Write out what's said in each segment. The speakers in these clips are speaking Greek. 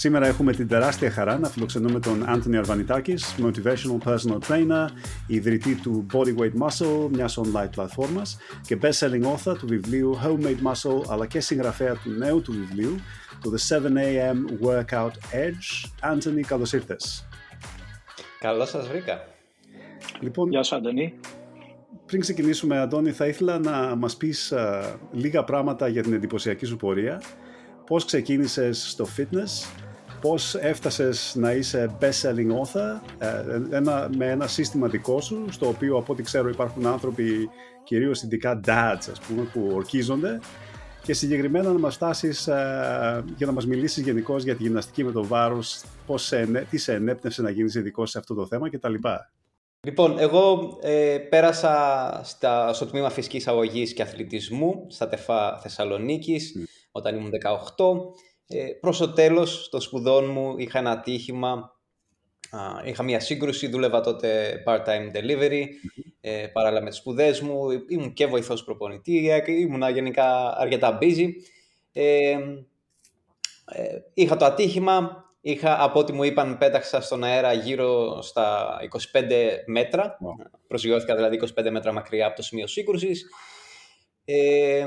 Σήμερα έχουμε την τεράστια χαρά να φιλοξενούμε τον Anthony Αρβανιτάκης, motivational personal trainer, ιδρυτή του Bodyweight Muscle, μιας online πλατφόρμας και best-selling author του βιβλίου Homemade Muscle, αλλά και συγγραφέα του νέου του βιβλίου, το The 7am Workout Edge. Anthony, καλώς ήρθες. Καλώς σας βρήκα. Λοιπόν, Γεια σου, Αντωνή. Πριν ξεκινήσουμε, Αντώνη, θα ήθελα να μας πεις λίγα πράγματα για την εντυπωσιακή σου πορεία πώς ξεκίνησες στο fitness, πώς έφτασες να είσαι best-selling author ε, ένα, με ένα σύστημα δικό σου, στο οποίο από ό,τι ξέρω υπάρχουν άνθρωποι, κυρίως ειδικά dads, ας πούμε, που ορκίζονται και συγκεκριμένα να μας φτάσεις ε, για να μας μιλήσεις γενικώ για τη γυμναστική με το βάρος, πώς σε, τι σε ενέπνευσε να γίνεις ειδικό σε αυτό το θέμα κτλ. Λοιπόν, εγώ ε, πέρασα στα, στο τμήμα φυσικής αγωγής και αθλητισμού στα ΤΕΦΑ Θεσσαλονίκης όταν ήμουν 18. Ε, προς το τέλος των σπουδών μου είχα ένα ατύχημα, είχα μια σύγκρουση, δούλευα τότε part-time delivery, ε, παράλληλα με τις σπουδές μου, ήμουν και βοηθός προπονητή, ε, ήμουν γενικά αρκετά busy. Ε, ε, είχα το ατύχημα, είχα, από ό,τι μου είπαν πέταξα στον αέρα γύρω στα 25 μέτρα, wow. προσγειώθηκα δηλαδή 25 μέτρα μακριά από το σημείο σύγκρουσης. Ε,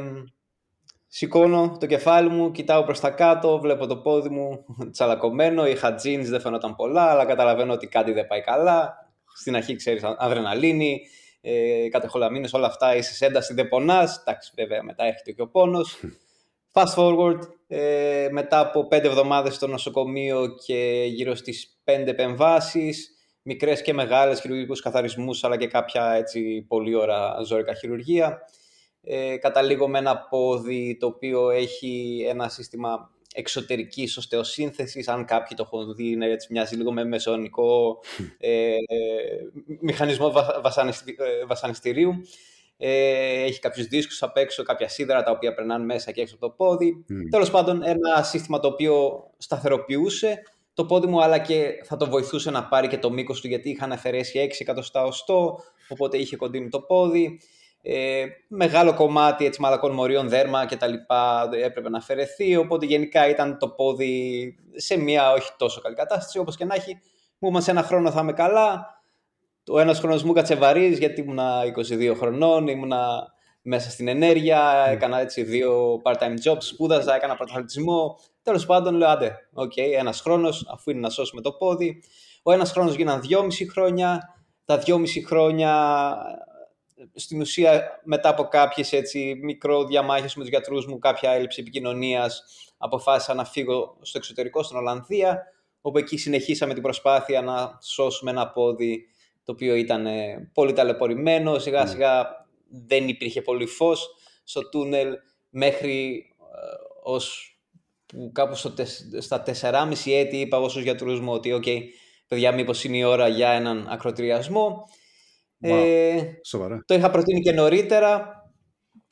Σηκώνω το κεφάλι μου, κοιτάω προς τα κάτω, βλέπω το πόδι μου τσαλακωμένο, είχα jeans, δεν φαινόταν πολλά, αλλά καταλαβαίνω ότι κάτι δεν πάει καλά. Στην αρχή ξέρεις αδρεναλίνη, ε, κατεχολαμίνες, όλα αυτά, είσαι σε ένταση, δεν πονάς. Εντάξει, βέβαια, μετά έρχεται και ο πόνος. Fast forward, ε, μετά από πέντε εβδομάδες στο νοσοκομείο και γύρω στις πέντε επεμβάσεις, μικρές και μεγάλες χειρουργικούς καθαρισμούς, αλλά και κάποια έτσι πολύ ώρα ζώρικα χειρουργία ε, καταλήγω με ένα πόδι το οποίο έχει ένα σύστημα εξωτερικής οστεοσύνθεσης, αν κάποιοι το έχουν δει, είναι, έτσι, μοιάζει λίγο με μεσονικό ε, ε, μηχανισμό βασανιστη, ε, βασανιστηρίου. Ε, έχει κάποιους δίσκους απ' έξω, κάποια σίδερα τα οποία περνάνε μέσα και έξω από το πόδι. Mm. Τέλος πάντων, ένα σύστημα το οποίο σταθεροποιούσε το πόδι μου, αλλά και θα το βοηθούσε να πάρει και το μήκος του, γιατί είχαν αφαιρέσει 6 εκατοστά οστό, οπότε είχε κοντύνει το πόδι. Ε, μεγάλο κομμάτι έτσι, μαλακών μορίων, δέρμα και τα λοιπά έπρεπε να αφαιρεθεί, οπότε γενικά ήταν το πόδι σε μια όχι τόσο καλή κατάσταση, όπως και να έχει. Μου είπαν σε ένα χρόνο θα είμαι καλά, ο ένας χρόνος μου κάτσε βαρύς γιατί ήμουνα 22 χρονών, ήμουνα μέσα στην ενέργεια, mm. έκανα έτσι δύο part-time jobs, σπούδαζα, έκανα πρωταθλητισμό. Τέλος πάντων, λέω άντε, ok, okay, ένας χρόνος, αφού είναι να σώσουμε το πόδι. Ο ένας χρόνος γίναν δυόμιση χρόνια. Τα δυόμιση χρόνια στην ουσία μετά από κάποιες έτσι, μικρό διαμάχες με τους γιατρούς μου, κάποια έλλειψη επικοινωνίας, αποφάσισα να φύγω στο εξωτερικό, στην Ολλανδία, όπου εκεί συνεχίσαμε την προσπάθεια να σώσουμε ένα πόδι το οποίο ήταν ε, πολύ ταλαιπωρημένο, σιγά σιγά δεν υπήρχε πολύ φως στο τούνελ μέχρι ε, ως που κάπου στο, στα 4,5 έτη είπα εγώ στους γιατρούς μου ότι «ΟΚ, παιδιά μήπως είναι η ώρα για έναν ακροτηριασμό» Ε, το είχα προτείνει και νωρίτερα.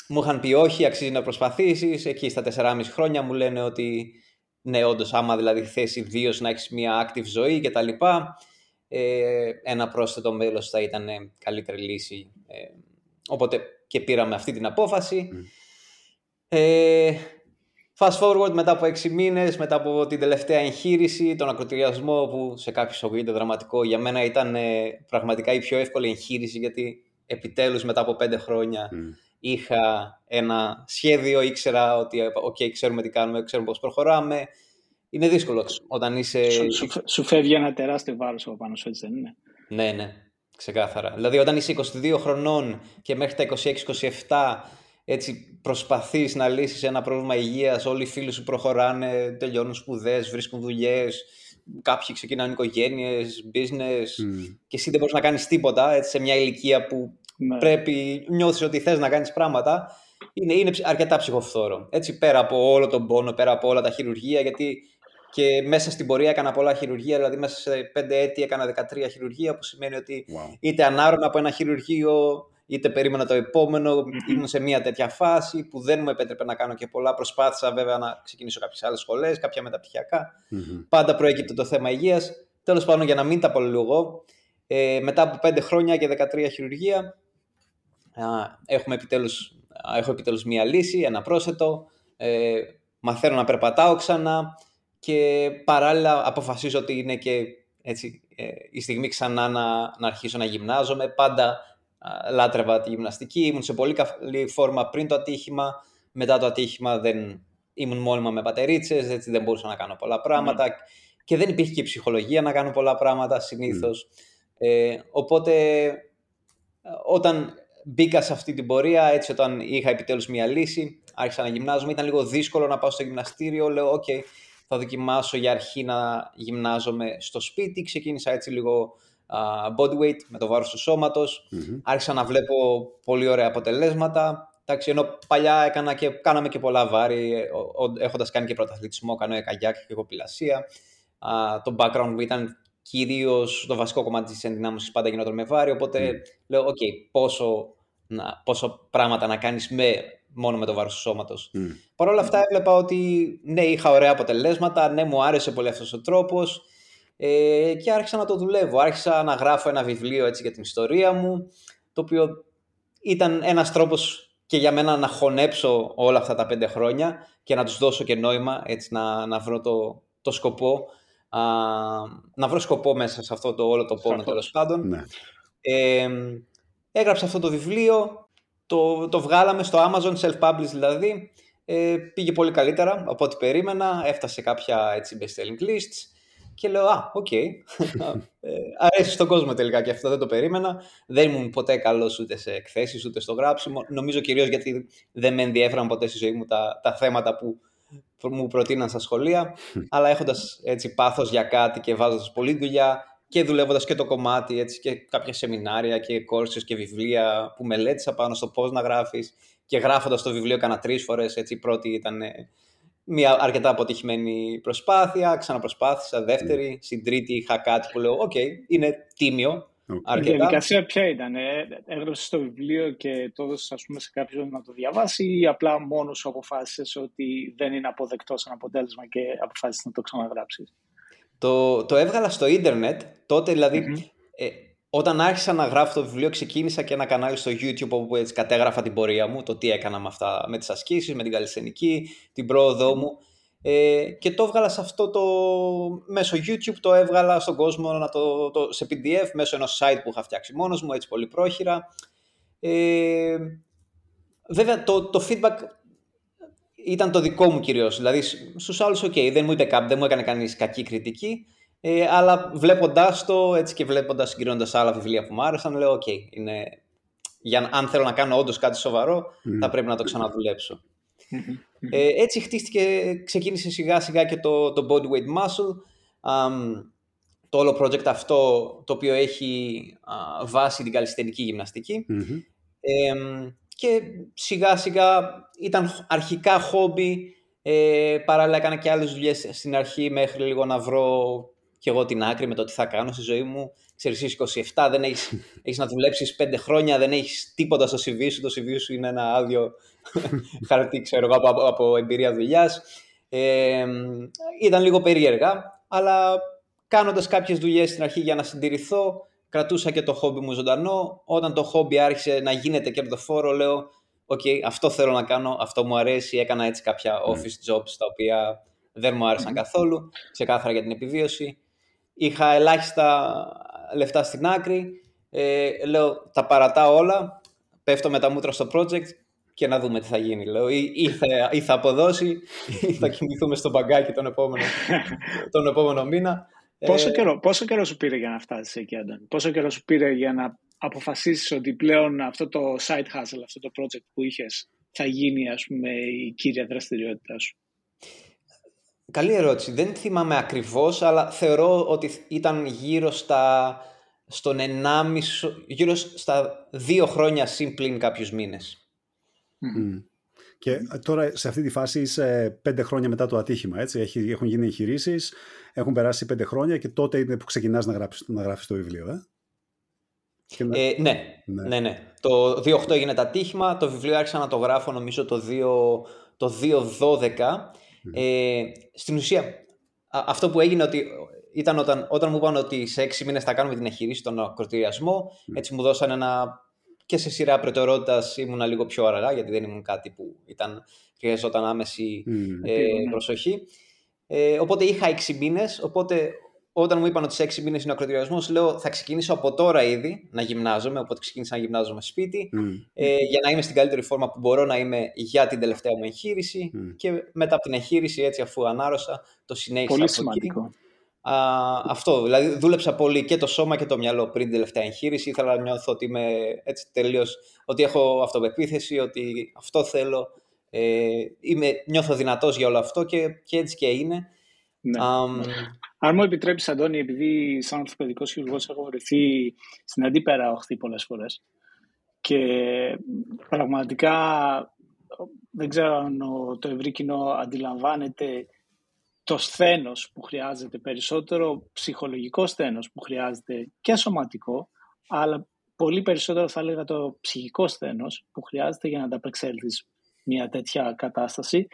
Μου είχαν πει όχι, αξίζει να προσπαθήσεις. Εκεί στα 4,5 χρόνια μου λένε ότι ναι, όντως, άμα δηλαδή θες ιδίως να έχεις μια active ζωή κτλ. Ε, ένα πρόσθετο μέλος θα ήταν καλύτερη λύση. Ε, οπότε και πήραμε αυτή την απόφαση. Ε, Fast forward μετά από έξι μήνες, μετά από την τελευταία εγχείρηση, τον ακροτηριασμό που σε κάποιους ακούγεται δραματικό, για μένα ήταν ε, πραγματικά η πιο εύκολη εγχείρηση γιατί επιτέλους μετά από πέντε χρόνια είχα ένα σχέδιο, ήξερα ότι okay, ξέρουμε τι κάνουμε, ξέρουμε πώς προχωράμε. Είναι δύσκολο όταν είσαι... Σου, σου, σου φεύγει ένα τεράστιο βάρος από πάνω σου, έτσι δεν είναι; Ναι, ναι, ξεκάθαρα. Δηλαδή όταν είσαι 22 χρονών και μέχρι τα 26-27 έτσι προσπαθείς να λύσεις ένα πρόβλημα υγείας, όλοι οι φίλοι σου προχωράνε, τελειώνουν σπουδές, βρίσκουν δουλειές, κάποιοι ξεκινάνε οικογένειες, business και εσύ δεν μπορείς να κάνεις τίποτα έτσι, σε μια ηλικία που ναι. πρέπει, νιώθεις ότι θες να κάνεις πράγματα, είναι, είναι αρκετά ψυχοφθόρο. Έτσι πέρα από όλο τον πόνο, πέρα από όλα τα χειρουργία, γιατί και μέσα στην πορεία έκανα πολλά χειρουργία, δηλαδή μέσα σε πέντε έτη έκανα 13 χειρουργία, που σημαίνει ότι είτε ανάρωνα από ένα χειρουργείο είτε περίμενα το επόμενο. Ήμουν σε μια τέτοια φάση που δεν μου επέτρεπε να κάνω και πολλά. Προσπάθησα βέβαια να ξεκινήσω κάποιες άλλες σχολές, κάποια μεταπτυχιακά. Πάντα προέκυπτε το θέμα υγείας. Τέλος πάντων, για να μην τα πολυλογώ, ε, μετά από 5 χρόνια και 13 χειρουργία, έχουμε επιτέλους, έχω επιτέλους μία λύση, ένα πρόσθετο. Ε, μαθαίνω να περπατάω ξανά. και παράλληλα αποφασίζω ότι είναι και έτσι, ε, η στιγμή ξανά να, να αρχίσω να γυμνάζομαι. Πάντα λάτρευα τη γυμναστική, ήμουν σε πολύ καλή φόρμα πριν το ατύχημα. Μετά το ατύχημα δεν ήμουν μόνιμα με πατερίτσες, έτσι δεν μπορούσα να κάνω πολλά πράγματα ναι. και δεν υπήρχε και ψυχολογία να κάνω πολλά πράγματα συνήθως. Ε, οπότε όταν μπήκα σε αυτή την πορεία, έτσι όταν είχα επιτέλους μια λύση, άρχισα να γυμνάζομαι, ήταν λίγο δύσκολο να πάω στο γυμναστήριο, λέω «ΟΚ, θα δοκιμάσω για αρχή να γυμνάζομαι στο σπίτι». Ξεκίνησα έτσι λίγο uh, body weight με το βάρος του σώματος, άρχισα να βλέπω πολύ ωραία αποτελέσματα, Εντάξει, ενώ παλιά έκανα και, κάναμε και πολλά βάρη, ε, έχοντας κάνει και πρωταθλητισμό, κάνω καγιάκ και κοπηλασία. το background μου ήταν κυρίως το βασικό κομμάτι της ενδυνάμωσης πάντα γινόταν με βάρη. Οπότε mm. λέω, OK, πόσο, να, πόσο πράγματα να κάνεις με, μόνο με το βάρος του σώματος. Mm. Παρ' όλα αυτά έβλεπα ότι ναι, είχα ωραία αποτελέσματα, ναι, μου άρεσε πολύ αυτός ο τρόπος. Ε, και άρχισα να το δουλεύω. Άρχισα να γράφω ένα βιβλίο έτσι για την ιστορία μου, το οποίο ήταν ένας τρόπος και για μένα να χωνέψω όλα αυτά τα πέντε χρόνια και να τους δώσω και νόημα, έτσι να, να βρω το, το σκοπό, α, να βρω σκοπό μέσα σε αυτό το όλο το πόνο τέλος πάντων. Ναι. Ε, έγραψα αυτό το βιβλίο, το, το βγάλαμε στο Amazon, self-published δηλαδή, ε, πήγε πολύ καλύτερα από ό,τι περίμενα, έφτασε κάποια έτσι best-selling lists και λέω, α, ok, okay. Ε, αρέσει στον κόσμο τελικά και αυτό, δεν το περίμενα. Δεν ήμουν ποτέ καλός ούτε σε εκθέσεις ούτε στο γράψιμο. Νομίζω κυρίως γιατί δεν με ενδιέφεραν ποτέ στη ζωή μου τα, τα θέματα που μου προτείναν στα σχολεία. αλλά έχοντας έτσι πάθος για κάτι και βάζοντας πολλή δουλειά και δουλεύοντας και το κομμάτι έτσι, και κάποια σεμινάρια και courses και βιβλία που μελέτησα πάνω στο πώς να γράφεις και γράφοντας το βιβλίο κάνα τρεις φορές. Η πρώτη ήταν μια αρκετά αποτυχημένη προσπάθεια, ξαναπροσπάθησα, δεύτερη, mm. στην τρίτη είχα κάτι που λέω, ok, okay, είναι τίμιο, Okay. Η διαδικασία ποια ήταν, ε; έγραψες το βιβλίο και το έδωσες σε κάποιον να το διαβάσει ή απλά μόνος σου αποφάσισες ότι δεν είναι αποδεκτό σαν αποτέλεσμα και αποφάσισες να το ξαναγράψεις; Το, το έβγαλα στο ίντερνετ, τότε δηλαδή ε, όταν άρχισα να γράφω το βιβλίο, ξεκίνησα και ένα κανάλι στο YouTube όπου έτσι κατέγραφα την πορεία μου, το τι έκανα με, αυτά, με τις ασκήσεις, με την καλλιστενική, την πρόοδό μου. Ε, και το έβγαλα σε αυτό το μέσω YouTube, το έβγαλα στον κόσμο να το, το, σε PDF μέσω ενός site που είχα φτιάξει μόνος μου, έτσι πολύ πρόχειρα. Ε, βέβαια το, το feedback ήταν το δικό μου κυρίως, δηλαδή στους άλλους ok, δεν μου, είπε, δεν μου έκανε κανείς κακή κριτική, ε, αλλά βλέποντάς το έτσι και βλέποντας συγκρίνοντας άλλα βιβλία που μου άρεσαν, λέω: OK, είναι... Για, αν θέλω να κάνω όντως κάτι σοβαρό, θα πρέπει να το ξαναδουλέψω. Ε, έτσι χτίστηκε, ξεκίνησε σιγά σιγά και το, το Body Weight Muscle. το όλο project αυτό, το οποίο έχει α, βάση την καλλιστενική και σιγά σιγά ήταν αρχικά χόμπι, ε, παράλληλα έκανα και άλλες δουλειές στην αρχή μέχρι λίγο να βρω και εγώ την άκρη με το τι θα κάνω στη ζωή μου. Ξέρεις, είσαι 27, δεν έχεις, έχεις να δουλέψεις 5 χρόνια, δεν έχεις τίποτα στο CV σου. Το CV σου είναι ένα άδειο χαρτί, ξέρω εγώ, από, από εμπειρία δουλειάς. Ε, ήταν λίγο περίεργα, αλλά κάνοντας κάποιες δουλειές στην αρχή για να συντηρηθώ, κρατούσα και το χόμπι μου ζωντανό. Όταν το χόμπι άρχισε να γίνεται κερδοφόρο, λέω, ok, okay, αυτό θέλω να κάνω, αυτό μου αρέσει. Έκανα έτσι κάποια ναι. office jobs, τα οποία δεν μου άρεσαν καθόλου, ξεκάθαρα για την επιβίωση είχα ελάχιστα λεφτά στην άκρη, ε, λέω τα παρατάω όλα, πέφτω με τα μούτρα στο project και να δούμε τι θα γίνει. Λέω, ή, ή, θα, ή θα αποδώσει ή θα κοιμηθούμε στο μπαγκάκι τον επόμενο, τον επόμενο μήνα. Πόσο, ε, καιρό, πόσο καιρό σου πήρε για να φτάσεις εκεί, Αντώνη; Πόσο καιρό σου πήρε για να αποφασίσεις ότι πλέον αυτό το side hustle, αυτό το project που είχες, θα γίνει ας πούμε η κύρια δραστηριότητά σου; Καλή ερώτηση. Δεν θυμάμαι ακριβώς, αλλά θεωρώ ότι ήταν γύρω στα, στον 1,5, γύρω στα δύο χρόνια συν πλην κάποιους μήνες. Και τώρα σε αυτή τη φάση είσαι πέντε χρόνια μετά το ατύχημα, έτσι; Έχουν γίνει εγχειρήσεις, έχουν περάσει πέντε χρόνια και τότε είναι που ξεκινάς να γράψεις, να γράφεις το βιβλίο, ε; Ε, ναι, ναι, ναι, ναι. Το 2008 έγινε το ατύχημα, το βιβλίο άρχισα να το γράφω νομίζω το 2, το 2012 ε, στην ουσία, αυτό που έγινε ότι ήταν όταν, όταν μου είπαν ότι σε έξι μήνες θα κάνουμε την εγχειρήση, τον ακροτηριασμό, έτσι μου δώσαν ένα και σε σειρά προτεραιότητας ήμουν λίγο πιο αργά, γιατί δεν ήμουν κάτι που ήταν, χρειαζόταν άμεση ε, προσοχή. Ε, οπότε είχα έξι μήνες. Οπότε όταν μου είπαν ότι σε έξι μήνες είναι ο ακροτηριασμός, λέω θα ξεκινήσω από τώρα ήδη να γυμνάζομαι. Οπότε ξεκίνησα να γυμνάζομαι σπίτι ε, για να είμαι στην καλύτερη φόρμα που μπορώ να είμαι για την τελευταία μου εγχείρηση. Και μετά από την εγχείρηση, έτσι αφού ανάρωσα, το συνέχισα. Πολύ σημαντικό. Α, αυτό, δηλαδή δούλεψα πολύ και το σώμα και το μυαλό πριν την τελευταία εγχείρηση. Ήθελα να νιώθω ότι είμαι έτσι τελείως, ότι έχω αυτοπεποίθηση, ότι αυτό θέλω. Ε, είμαι, νιώθω δυνατός για όλο αυτό και, και έτσι και είναι. Ναι. Um, Αν μου επιτρέπεις Αντώνη, επειδή σαν ορθοπαιδικός χειρουργός έχω βρεθεί στην αντίπερα οχθή πολλές φορές και πραγματικά δεν ξέρω αν το ευρύ κοινό αντιλαμβάνεται το σθένος που χρειάζεται περισσότερο, ψυχολογικό σθένος που χρειάζεται και σωματικό, αλλά πολύ περισσότερο θα έλεγα το ψυχικό σθένος που χρειάζεται για να ανταπεξέλθεις μια τέτοια κατάσταση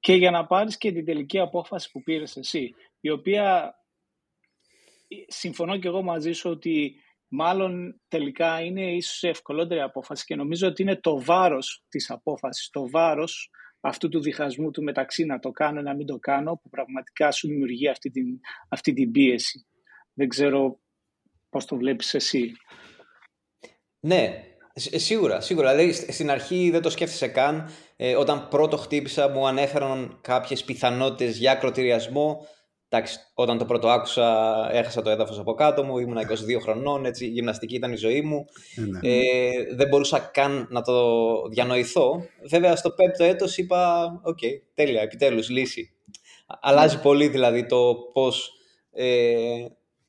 και για να πάρεις και την τελική απόφαση που πήρες εσύ, η οποία συμφωνώ και εγώ μαζί σου ότι μάλλον τελικά είναι ίσως η ευκολότερη απόφαση και νομίζω ότι είναι το βάρος της απόφασης, το βάρος αυτού του διχασμού του μεταξύ να το κάνω, να μην το κάνω, που πραγματικά σου δημιουργεί αυτή την, αυτή την πίεση. Δεν ξέρω πώς το βλέπεις εσύ. Ναι, σίγουρα, σίγουρα. Δηλαδή, στην αρχή δεν το σκέφτεσαι καν. Ε, όταν πρώτο χτύπησα μου ανέφεραν κάποιες πιθανότητες για ακροτηριασμό Εντάξει, όταν το πρώτο άκουσα, έχασα το έδαφος από κάτω μου, ήμουν 22 χρονών, έτσι, η γυμναστική ήταν η ζωή μου. Ε, ναι. ε, δεν μπορούσα καν να το διανοηθώ. Βέβαια, στο πέμπτο έτος είπα, ok, okay, τέλεια, επιτέλους, λύση. Αλλάζει ναι. πολύ δηλαδή το πώς ε,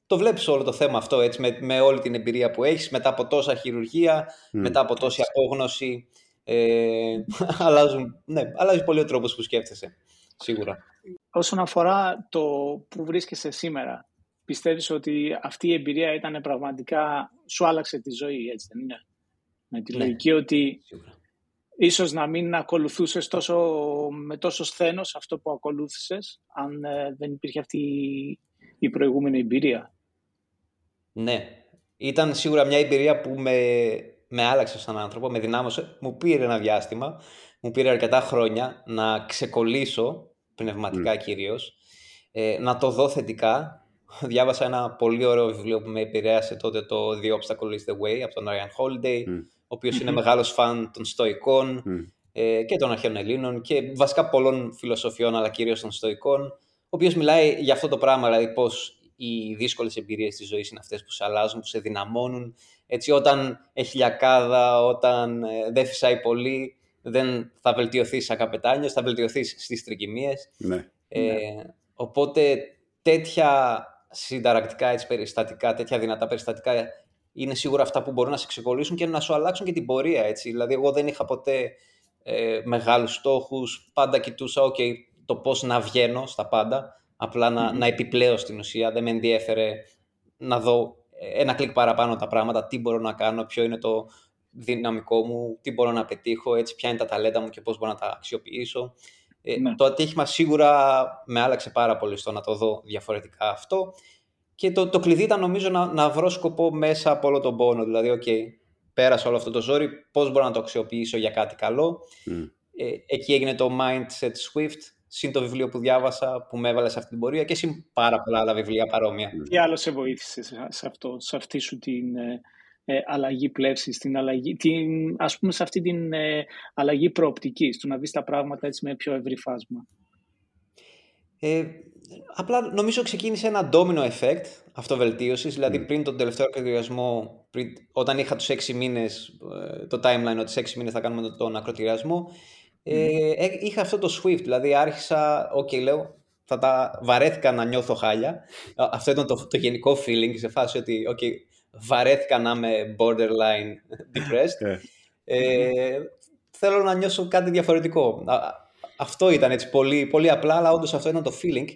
το βλέπεις όλο το θέμα αυτό, έτσι, με, με όλη την εμπειρία που έχεις, μετά από τόσα χειρουργία, μετά από τόση απόγνωση. Ε, αλλάζουν, ναι, αλλάζει πολύ ο τρόπος που σκέφτεσαι, σίγουρα. Όσον αφορά το που βρίσκεσαι σήμερα, πιστεύεις ότι αυτή η εμπειρία ήταν πραγματικά, σου άλλαξε τη ζωή, έτσι δεν είναι; Με τη ναι. λογική ότι Σίγουρα. ίσως να μην ακολουθούσες τόσο, με τόσο σθένος αυτό που ακολούθησες, αν ε, δεν υπήρχε αυτή η προηγούμενη εμπειρία; Ναι, ήταν σίγουρα μια εμπειρία που με, με άλλαξε σαν άνθρωπο, με δυνάμωσε. Μου πήρε ένα διάστημα, μου πήρε αρκετά χρόνια να ξεκολλήσω πνευματικά mm. κυρίως, ε, να το δω θετικά. Διάβασα ένα πολύ ωραίο βιβλίο που με επηρέασε τότε, το The Obstacle is the Way, από τον Ryan Holiday, ο οποίος είναι μεγάλος φαν των στοικών ε, και των αρχαίων Ελλήνων και βασικά πολλών φιλοσοφιών, αλλά κυρίως των στοικών, ο οποίος μιλάει για αυτό το πράγμα, δηλαδή πώς οι δύσκολες εμπειρίες της ζωής είναι αυτές που σε αλλάζουν, που σε δυναμώνουν. Έτσι, όταν έχει λιακάδα, όταν ε, δεν φυσάει πολύ, δεν θα βελτιωθείς σαν καπετάνιος, θα βελτιωθείς στις τρικυμίες. Ναι. Ε, ναι. Οπότε τέτοια συνταρακτικά έτσι, περιστατικά, τέτοια δυνατά περιστατικά είναι σίγουρα αυτά που μπορούν να σε ξεκολλήσουν και να σου αλλάξουν και την πορεία. Έτσι. Δηλαδή εγώ δεν είχα ποτέ ε, μεγάλους στόχους, πάντα κοιτούσα okay, το πώς να βγαίνω στα πάντα, απλά να, να επιπλέω στην ουσία, δεν με ενδιέφερε να δω ένα κλικ παραπάνω τα πράγματα, τι μπορώ να κάνω, ποιο είναι το, δυναμικό μου, τι μπορώ να πετύχω, έτσι, ποια είναι τα ταλέντα μου και πώς μπορώ να τα αξιοποιήσω. Ε, ναι. Το ατύχημα σίγουρα με άλλαξε πάρα πολύ στο να το δω διαφορετικά αυτό. Και το, το κλειδί ήταν νομίζω να, να βρω σκοπό μέσα από όλο τον πόνο. Δηλαδή, okay, πέρασα όλο αυτό το ζόρι, πώς μπορώ να το αξιοποιήσω για κάτι καλό. Ε, εκεί έγινε το Mindset Swift, συν το βιβλίο που διάβασα που με έβαλε σε αυτή την πορεία και συν πάρα πολλά άλλα βιβλία παρόμοια. Τι άλλο σε βοήθησε σε, αυτό, σε αυτή σου την, ε, ε, αλλαγή πλεύσης, την αλλαγή, την, ας πούμε σε αυτή την ε, αλλαγή προοπτικής, του να δεις τα πράγματα έτσι με πιο ευρύ φάσμα. Ε, απλά νομίζω ξεκίνησε ένα domino effect αυτοβελτίωσης, δηλαδή πριν τον τελευταίο ακροτηριασμό, όταν είχα τους έξι μήνες, ε, το timeline ότι σε έξι μήνες θα κάνουμε τον ακροτηριασμό, ε, είχα αυτό το swift, δηλαδή άρχισα, ok λέω, θα τα βαρέθηκα να νιώθω χάλια. Αυτό ήταν το, το γενικό feeling σε φάση ότι okay, βαρέθηκα να είμαι borderline depressed. Ε. ε, θέλω να νιώσω κάτι διαφορετικό. Αυτό ήταν έτσι πολύ, πολύ απλά, αλλά όντως αυτό ήταν το feeling.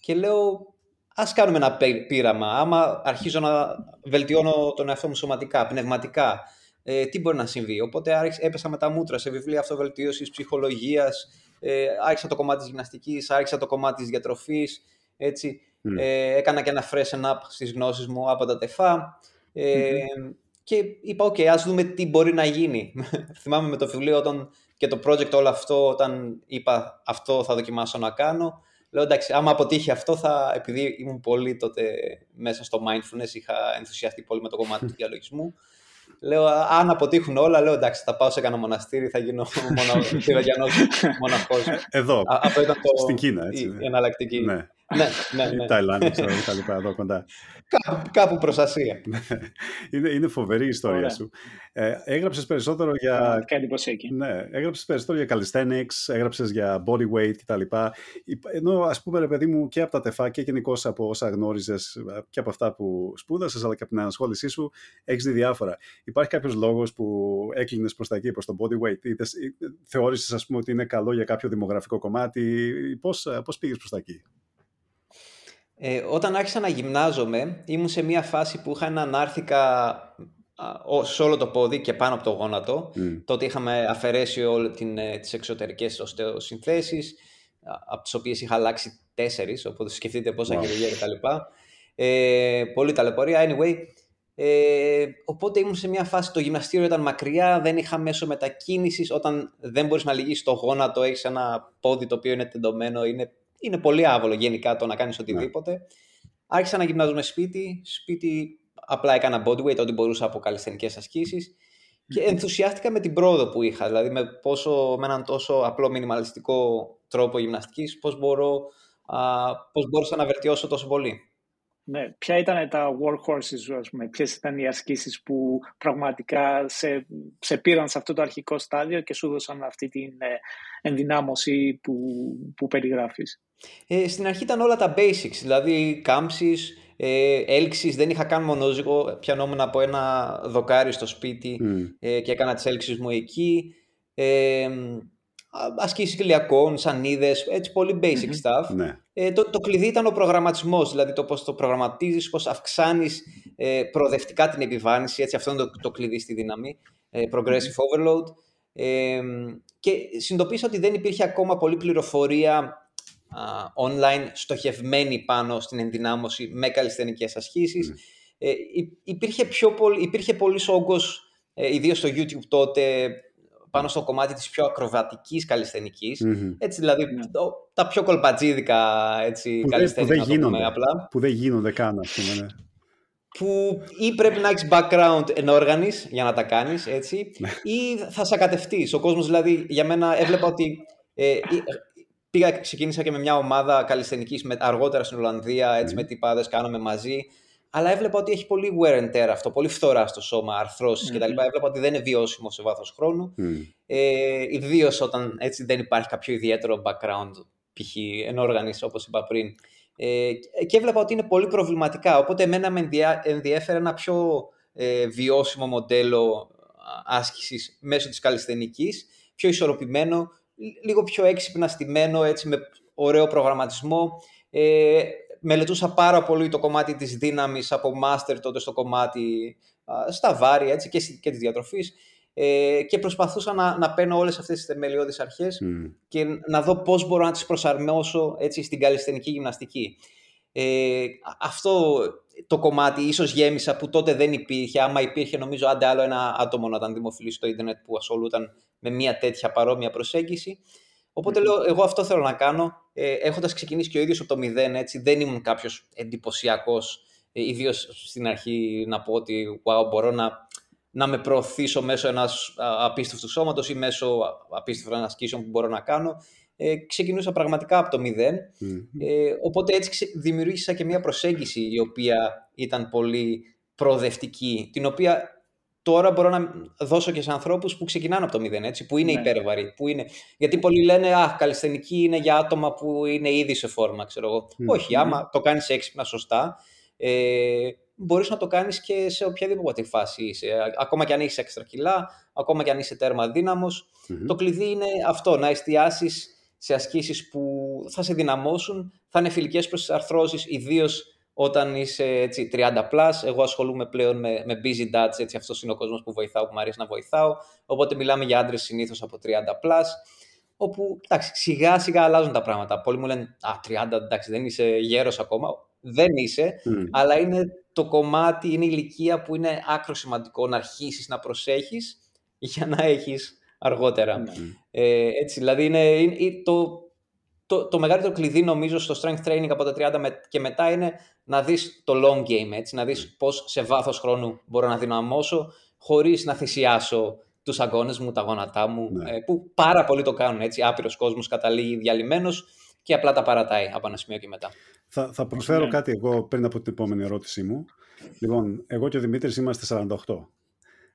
Και λέω, ας κάνουμε ένα πείραμα. Άμα αρχίζω να βελτιώνω τον εαυτό μου σωματικά, πνευματικά, ε, τι μπορεί να συμβεί; Οπότε άρχισα, έπεσα με τα μούτρα σε βιβλία αυτοβελτίωσης, ψυχολογίας, ε, άρχισα το κομμάτι της γυμναστικής, άρχισα το κομμάτι της διατροφής. Έτσι. Ε, έκανα και ένα freshen up στις γνώσεις μου από τα τεφά. Ε, Και είπα, ok, ας δούμε τι μπορεί να γίνει. Θυμάμαι με το βιβλίο όταν, και το project όλο αυτό, όταν είπα αυτό θα δοκιμάσω να κάνω, Λέω εντάξει, άμα αποτύχει αυτό, θα, επειδή ήμουν πολύ τότε μέσα στο mindfulness, είχα ενθουσιαστεί πολύ με το κομμάτι του διαλογισμού. Λέω, αν αποτύχουν όλα, λέω εντάξει, θα πάω σε κανένα μοναστήρι, θα γίνω μοναχός. Εδώ, αυτό ήταν το, στην Κίνα, έτσι. Η, εναλλακτική. Ναι. ναι, ναι, ναι. Ταϊλάνδη, ξέρω, τα λοιπά, εδώ κοντά. Κάπου, κάπου προς Ασία. είναι, είναι φοβερή η ιστορία Ωραία. σου. Ε, έγραψες περισσότερο για... εντυπωσιακή. Ναι, έγραψες περισσότερο για calisthenics, έγραψες για body weight κτλ. Ενώ ας πούμε ρε παιδί μου και από τα τεφά και γενικώ από όσα γνώριζες και από αυτά που σπούδασες αλλά και από την ανασχόλησή σου έχεις δει διάφορα. Υπάρχει κάποιος λόγος που έκλεινες προς τα εκεί, προς το body weight; Ή θεώρησες ας πούμε ότι είναι καλό για κάποιο δημογραφικό κομμάτι; Πώς, πώς πήγες προς τα εκεί; Ε, όταν άρχισα να γυμνάζομαι, ήμουν σε μια φάση που είχα ένα ανάρθηκα σε όλο το πόδι και πάνω από το γόνατο. Mm. Τότε είχαμε αφαιρέσει όλες τις εξωτερικές οστεοσυνθέσεις, από τις οποίες είχα αλλάξει τέσσερις, οπότε σκεφτείτε πόσα wow. χειρουργία και τα λοιπά. Ε, πολύ ταλαιπωρία. Anyway, ε, οπότε ήμουν σε μια φάση, το γυμναστήριο ήταν μακριά, δεν είχα μέσο μετακίνησης. Όταν δεν μπορείς να λυγίσεις το γόνατο, έχεις ένα πόδι το οποίο είναι τεντωμένο, είναι είναι πολύ άβολο γενικά το να κάνεις οτιδήποτε. Ναι. Άρχισα να γυμνάζομαι σπίτι. Σπίτι απλά έκανα bodyweight, ό,τι μπορούσα από καλλιστενικές ασκήσεις. Και ενθουσιάστηκα με την πρόοδο που είχα, δηλαδή με, πόσο, με έναν τόσο απλό μινιμαλιστικό τρόπο γυμναστικής, πώς, μπορώ, α, πώς μπορούσα να βελτιώσω τόσο πολύ. Ναι. Ποια ήταν τα workhorses σου, ας πούμε, ποιες ήταν οι ασκήσεις που πραγματικά σε, σε πήραν σε αυτό το αρχικό στάδιο και σου έδωσαν αυτή την ε, ενδυνάμωση που, που περιγράφεις; Ε, στην αρχή ήταν όλα τα basics, δηλαδή κάμψεις, ε, έλξεις, δεν είχα καν μονόζυγο, πιανόμουν από ένα δοκάρι στο σπίτι ε, και έκανα τις έλξεις μου εκεί. Ε, ασκήσεις κοιλιακών, σανίδες, έτσι πολύ basic stuff. Ναι. Ε, το, το κλειδί ήταν ο προγραμματισμός, δηλαδή το πώς το προγραμματίζεις, πώς αυξάνεις ε, προοδευτικά την επιβάρυνση, έτσι αυτό είναι το, το κλειδί στη δύναμη, ε, progressive overload. Ε, και συνειδητοποίησα ότι δεν υπήρχε ακόμα πολύ πληροφορία online στοχευμένη πάνω στην ενδυνάμωση με καλλιστενικές ασκήσεις. Ε, υπήρχε, πιο πολύ, υπήρχε πολύς όγκος, ε, ιδίως στο YouTube τότε, πάνω στο κομμάτι της πιο ακροβατικής καλλιστενικής. Mm-hmm. Έτσι δηλαδή ναι. τα πιο κολπατζίδικα έτσι, που καλλιστενικά. Που δεν γίνονται, απλά. Που δεν γίνονται καν ας πούμε. Ναι. Που ή πρέπει να έχεις background ενόργανης για να τα κάνεις έτσι ναι. ή θα σακατευτείς. Ο κόσμος δηλαδή για μένα έβλεπα ότι ε, πήγα, ξεκίνησα και με μια ομάδα καλλιστενικής αργότερα στην Ολλανδία, έτσι mm. με τυπάδες κάναμε μαζί αλλά έβλεπα ότι έχει πολύ wear and tear αυτό, πολύ φθορά στο σώμα, αρθρώσεις mm. κτλ. Έβλεπα ότι δεν είναι βιώσιμο σε βάθος χρόνου. Mm. Ε, Ιδίως όταν έτσι δεν υπάρχει κάποιο ιδιαίτερο background, π.χ. ενόργανης όπως είπα πριν. Ε, και έβλεπα ότι είναι πολύ προβληματικά. Οπότε εμένα με ενδιέφερε ένα πιο ε, βιώσιμο μοντέλο άσκησης μέσω της καλλισθενικής, πιο ισορροπημένο, λίγο πιο έξυπνα στημένο, έτσι με ωραίο προγραμματισμό. Ε, μελετούσα πάρα πολύ το κομμάτι της δύναμης από master τότε στο κομμάτι στα βάρη έτσι, και, και της διατροφής ε, και προσπαθούσα να, να παίρνω όλες αυτές τις θεμελιώδεις αρχές και να δω πώς μπορώ να τις προσαρμόσω έτσι, στην καλλιστενική γυμναστική. Ε, αυτό το κομμάτι ίσως γέμισα που τότε δεν υπήρχε, άμα υπήρχε νομίζω άντε άλλο ένα άτομο να ήταν δημοφιλής στο ίντερνετ που ασχολούταν με μια τέτοια παρόμοια προσέγγιση. Οπότε λέω, εγώ αυτό θέλω να κάνω. Ε, Έχοντας ξεκινήσει και ο ίδιος από το μηδέν, έτσι, δεν ήμουν κάποιος εντυπωσιακός. Ε, Ιδίως στην αρχή να πω ότι wow, μπορώ να, να με προωθήσω μέσω ένα απίστευτου σώματος ή μέσω απίστευτων ασκήσεων που μπορώ να κάνω. Ε, ξεκινούσα πραγματικά από το μηδεν Ε, οπότε έτσι δημιούργησα και μια προσέγγιση η οποία ήταν πολύ προοδευτική, την οποία τώρα μπορώ να δώσω και σε ανθρώπους που ξεκινάνε από το μηδέν, έτσι, που είναι ναι. υπέρβαροι. Που είναι... Γιατί πολλοί λένε Αχ, καλλιστενική είναι για άτομα που είναι ήδη σε φόρμα, ξέρω εγώ. Όχι, άμα το κάνεις έξυπνα, σωστά, ε, μπορείς να το κάνεις και σε οποιαδήποτε φάση είσαι. Ακόμα και αν έχεις έξτρα κιλά, ακόμα και αν είσαι τέρμα Το κλειδί είναι αυτό, να εστιάσεις σε ασκήσεις που θα σε δυναμώσουν, θα είναι φιλικές προς τις αρθρώσεις, ιδίως όταν είσαι έτσι, 30 plus, εγώ ασχολούμαι πλέον με, με busy dads, έτσι, αυτός είναι ο κόσμος που βοηθάω, που μου αρέσει να βοηθάω, οπότε μιλάμε για άντρες συνήθως από 30 plus, όπου εντάξει, σιγά σιγά αλλάζουν τα πράγματα. Πολλοί μου λένε, α, 30, εντάξει, δεν είσαι γέρος ακόμα. Δεν είσαι, αλλά είναι το κομμάτι, είναι η ηλικία που είναι άκρος σημαντικό να αρχίσεις να προσέχεις για να έχεις αργότερα. Ε, έτσι, δηλαδή είναι, είναι, το, το, το μεγαλύτερο κλειδί νομίζω στο strength training από τα 30 και μετά είναι να δεις το long game, έτσι, να δεις πώς σε βάθος χρόνου μπορώ να δυναμώσω χωρίς να θυσιάσω τους αγώνες μου, τα γόνατά μου, ναι. ε, που πάρα πολλοί το κάνουν, έτσι, άπειρος κόσμος καταλήγει διαλυμένος και απλά τα παρατάει από ένα σημείο και μετά. Θα, θα προσφέρω ναι. κάτι εγώ πριν από την επόμενη ερώτησή μου. Λοιπόν, εγώ και ο Δημήτρης είμαστε 48.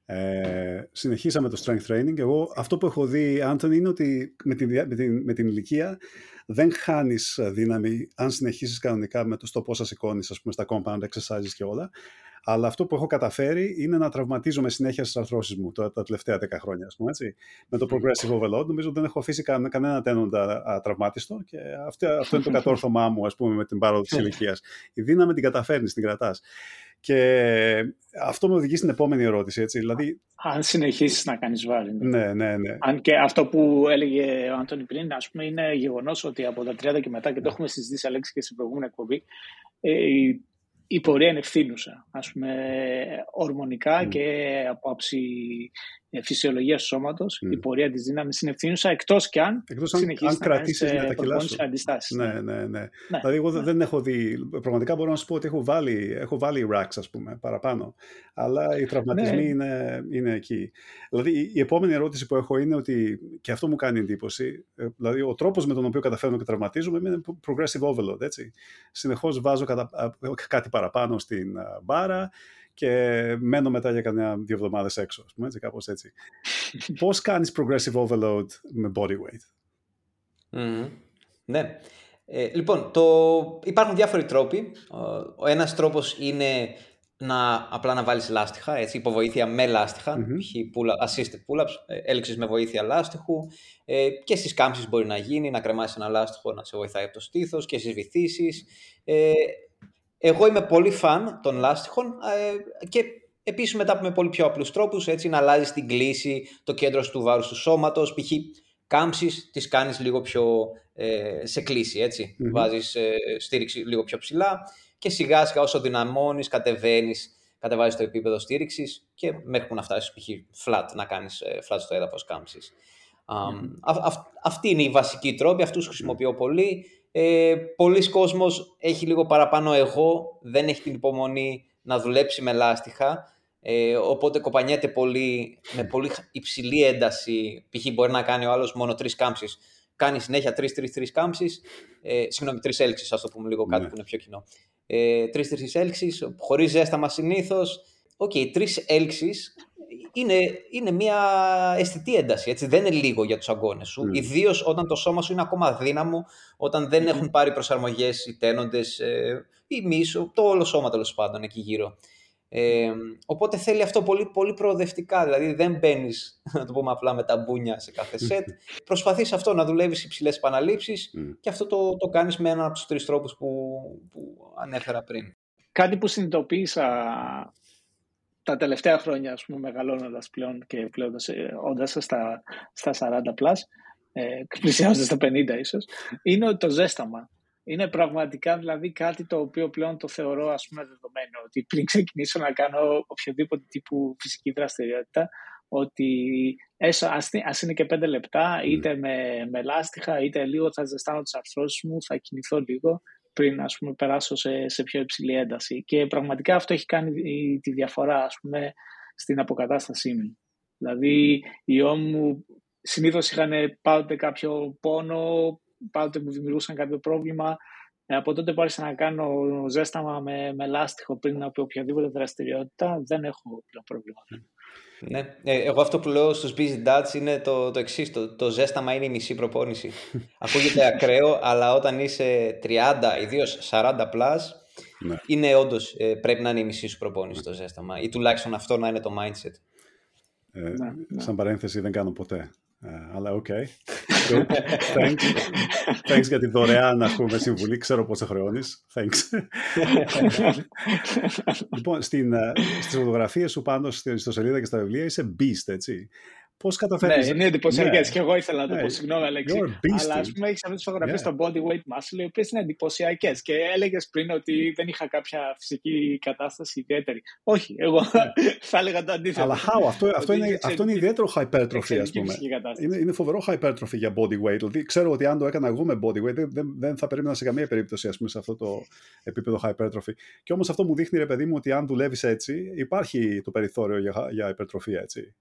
Ε, συνεχίσαμε το strength training. Εγώ αυτό που έχω δει, Άντων, είναι ότι με την, με την, με την ηλικία δεν χάνεις δύναμη αν συνεχίσεις κανονικά με το στο πώς θα σηκώνεις, ας πούμε, στα compound exercises και όλα. Αλλά αυτό που έχω καταφέρει είναι να τραυματίζομαι συνέχεια στις αρθρώσεις μου τα, τα τελευταία 10 χρόνια. Ας πούμε, έτσι. Με το progressive overload νομίζω δεν έχω αφήσει κανένα, κανένα τένοντα τραυμάτιστο και αυτό, αυτό είναι το κατόρθωμά μου ας πούμε, με την πάροδο της ηλικίας. Η δύναμη την καταφέρνεις, την κρατάς. Και αυτό με οδηγεί στην επόμενη ερώτηση. Έτσι. Δηλαδή... Αν συνεχίσεις να κάνεις βάρη. Ναι. ναι, ναι, ναι. Αν και αυτό που έλεγε ο Άντωνη πριν, ας πούμε, είναι γεγονός ότι από τα 30 και μετά, και το έχουμε συζητήσει Αλέξη και στην προηγούμενη εκπομπή, ε, η πορεία είναι ευθύνουσα, ας πούμε, ορμονικά και από άψη ε, φυσιολογίας του σώματος, mm. η πορεία της δύναμης είναι ευθύνουσα, εκτός κι αν εκτός αν, αν κρατήσεις με τα κιλά σου. Αντιστάσεις. Ναι, ναι, ναι, ναι. Δηλαδή, εγώ δεν έχω δει. Πραγματικά μπορώ να σου πω ότι έχω βάλει, έχω βάλει racks, ας πούμε, παραπάνω. Αλλά οι τραυματισμοί ναι. είναι, είναι εκεί. Δηλαδή, η επόμενη ερώτηση που έχω είναι ότι, και αυτό μου κάνει εντύπωση, ε, δηλαδή, ο τρόπος με τον οποίο καταφέρνω και τραυματίζομαι είναι progressive overload. Έτσι. Συνεχώς βάζω κάτι παραπάνω στην μπάρα και μένω μετά για κανένα δύο εβδομάδες έξω, ας πούμε, έτσι, κάπως έτσι. Πώς κάνεις progressive overload με body weight? Mm, ναι. Ε, λοιπόν, το... υπάρχουν διάφοροι τρόποι. Ο ένας τρόπος είναι να απλά να βάλεις λάστιχα, έτσι, υποβοήθεια με λάστιχα, mm-hmm. assisted pull-ups, ε, έλξεις με βοήθεια λάστιχου ε, και στις κάμψεις μπορεί να γίνει, να κρεμάσεις ένα λάστιχο να σε βοηθάει από το στήθος και στις βυθίσεις. Ε, εγώ είμαι πολύ φαν των λάστιχων ε, και επίσης μετά με πολύ πιο απλούς τρόπους, έτσι να αλλάζεις την κλίση, το κέντρο του βάρους του σώματος, π.χ. κάμψεις τις κάνεις λίγο πιο ε, σε κλίση, έτσι. Mm-hmm. Βάζεις ε, στήριξη λίγο πιο ψηλά και σιγά σιγά όσο δυναμώνεις, κατεβαίνεις, κατεβάζεις το επίπεδο στήριξης και μέχρι που να φτάσεις π.χ. flat, να κάνεις ε, flat στο έδαφος κάμψης. Um, αυτή είναι η βασική τρόπη, αυτούς χρησιμοποιώ πολύ. Ε, πολλοί κόσμος έχει λίγο παραπάνω εγώ, δεν έχει την υπομονή να δουλέψει με λάστιχα, ε, οπότε κοπανιέται πολύ, με πολύ υψηλή ένταση. Π.χ. μπορεί να κάνει ο άλλος μόνο τρεις κάμψεις. Κάνει συνέχεια τρεις-τρεις-τρεις κάμψεις, ε, συγγνώμη, τρεις έλξεις, ας το πούμε λίγο κάτι ναι. που είναι πιο κοινό. Ε, τρεις-τρεις έλξεις, χωρίς ζέσταμα συνήθως. Ok, okay, τρεις έλξεις είναι, είναι μια αισθητή ένταση. Έτσι. Δεν είναι λίγο για τους αγώνες σου. Mm. Ιδίως όταν το σώμα σου είναι ακόμα αδύναμο, όταν δεν έχουν πάρει προσαρμογές οι τένοντες ε, ή μίσο, το όλο σώμα τέλος πάντων εκεί γύρω. Ε, οπότε θέλει αυτό πολύ, πολύ προοδευτικά. Δηλαδή δεν μπαίνεις, να το πούμε απλά, με τα μπούνια σε κάθε σετ. Προσπαθείς αυτό να δουλεύεις υψηλές επαναλήψεις και αυτό το, το κάνεις με έναν από τους τρεις τρόπους που, που ανέφερα πριν. Κάτι που συνειδητοποίησα τα τελευταία χρόνια, ας πούμε, μεγαλώνοντας πλέον και πλέον όντας στα, στα 40 πλάς, ε, πλησιάζοντας τα 50 ίσως, είναι το ζέσταμα. Είναι πραγματικά δηλαδή κάτι το οποίο πλέον το θεωρώ ας πούμε δεδομένο ότι πριν ξεκινήσω να κάνω οποιοδήποτε τύπου φυσική δραστηριότητα ότι έσω, ας, είναι και πέντε λεπτά είτε με, με λάστιχα είτε λίγο θα ζεστάνω τις αρθρώσεις μου, θα κινηθώ λίγο πριν ας πούμε, περάσω σε, σε πιο υψηλή ένταση. Και πραγματικά αυτό έχει κάνει τη διαφορά ας πούμε, στην αποκατάστασή μου. Δηλαδή, οι ώμοι μου συνήθως είχαν πάντοτε κάποιο πόνο, πάντοτε μου δημιουργούσαν κάποιο πρόβλημα. Ε, από τότε που άρχισα να κάνω ζέσταμα με, με λάστιχο πριν από οποιαδήποτε δραστηριότητα, δεν έχω πλέον πρόβλημα. Ναι. Ε, εγώ αυτό που λέω στους busy dads είναι το, το εξής. Το, το ζέσταμα είναι η μισή προπόνηση. Ακούγεται ακραίο, αλλά όταν είσαι 30, ιδίως 40 plus, ναι. είναι όντως ε, πρέπει να είναι η μισή σου προπόνηση το ζέσταμα. Ή τουλάχιστον αυτό να είναι το mindset. Ε, ναι, ναι. Σαν παρένθεση δεν κάνω ποτέ Uh, αλλά ok. Okay. Thanks. Thanks για τη δωρεάν να πούμε, συμβουλή. Ξέρω πόσο χρεώνεις. Thanks. λοιπόν, στην, uh, στις φωτογραφίες σου πάνω στη σελίδα και στα βιβλία είσαι beast, έτσι. Πώς καταφέρει. Ναι, είναι εντυπωσιακές. Ναι. Και εγώ ήθελα να το ναι. πω. Συγγνώμη, Αλέξη. Αλλά ας πούμε, έχεις αυτές τις φωτογραφίες yeah. στο body weight muscle, οι οποίες είναι εντυπωσιακές. Και έλεγες πριν ότι δεν είχα κάποια φυσική κατάσταση ιδιαίτερη. Όχι, εγώ ναι. θα έλεγα το αντίθετο. Αλλά how, αυτό, αυτό, είναι, αυτό είναι ιδιαίτερο hypertrophy, ας πούμε. Είναι, είναι φοβερό hypertrophy για body weight. Δηλαδή, ξέρω ότι αν το έκανα εγώ με body weight, δεν, δεν θα περίμενα σε καμία περίπτωση ας πούμε, σε αυτό το επίπεδο hypertrophy. Και όμως αυτό μου δείχνει, ρε παιδί μου, ότι αν δουλεύεις έτσι, υπάρχει το περιθώριο για, για υπερτροφία, έτσι.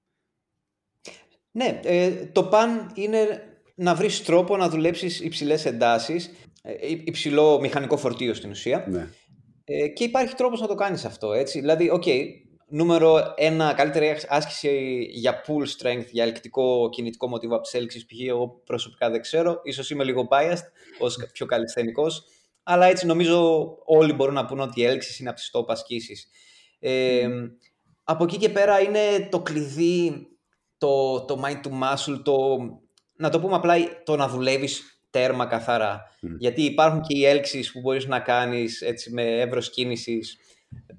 Ναι, ε, το παν είναι να βρεις τρόπο να δουλέψεις υψηλές εντάσεις, ε, υψηλό μηχανικό φορτίο στην ουσία. Ναι. Ε, και υπάρχει τρόπος να το κάνεις αυτό, έτσι. Δηλαδή, ok, okay, νούμερο ένα, καλύτερη άσκηση για pull strength, για ελκτικό κινητικό μοτίβο από τις έλξεις, π.χ. εγώ προσωπικά δεν ξέρω, ίσως είμαι λίγο biased ως πιο καλλισθενικός, αλλά έτσι νομίζω όλοι μπορούν να πούνε ότι οι έλξεις είναι από τις top ασκήσεις. Ε, Από εκεί και πέρα είναι το κλειδί το, το mind to muscle, το, να το πούμε απλά, το να δουλεύεις τέρμα καθαρά. Γιατί υπάρχουν και οι έλξεις που μπορείς να κάνεις έτσι, με εύρος κίνησης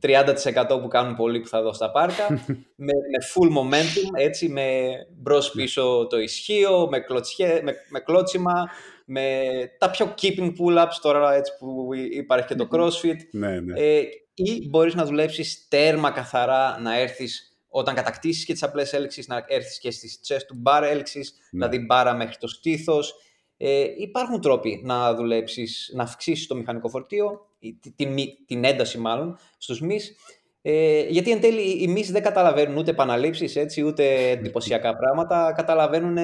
30% που κάνουν πολλοί που θα δω στα πάρκα, με, με full momentum, έτσι, με μπρος πίσω το ισχύο, με, κλωτσιέ, με, με κλώτσιμα, με τα πιο keeping pull-ups τώρα έτσι που υπάρχει και το crossfit. Ναι, ναι. Ε, ή μπορείς να δουλέψεις τέρμα καθαρά, να έρθεις όταν κατακτήσεις και τις απλές έλξεις να έρθεις και στις chest του bar έλξεις, ναι. δηλαδή μπάρα μέχρι το στήθος. Ε, υπάρχουν τρόποι να δουλέψεις, να αυξήσεις το μηχανικό φορτίο, την, την ένταση μάλλον, στους μυς. Ε, γιατί εν τέλει οι μυς δεν καταλαβαίνουν ούτε επαναλήψεις, έτσι, ούτε εντυπωσιακά πράγματα, καταλαβαίνουν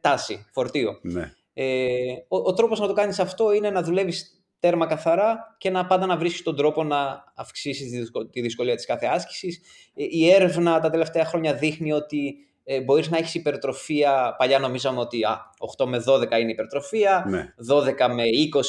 τάση, φορτίο. Ναι. Ε, ο, ο τρόπος να το κάνεις αυτό είναι να δουλεύεις τέρμα καθαρά και να πάντα να βρίσκεις τον τρόπο να αυξήσεις τη δυσκολία της κάθε άσκησης. Ε, η έρευνα τα τελευταία χρόνια δείχνει ότι ε, μπορείς να έχεις υπερτροφία, παλιά νομίζαμε ότι α, 8 με 12 είναι υπερτροφία, ναι. 12 με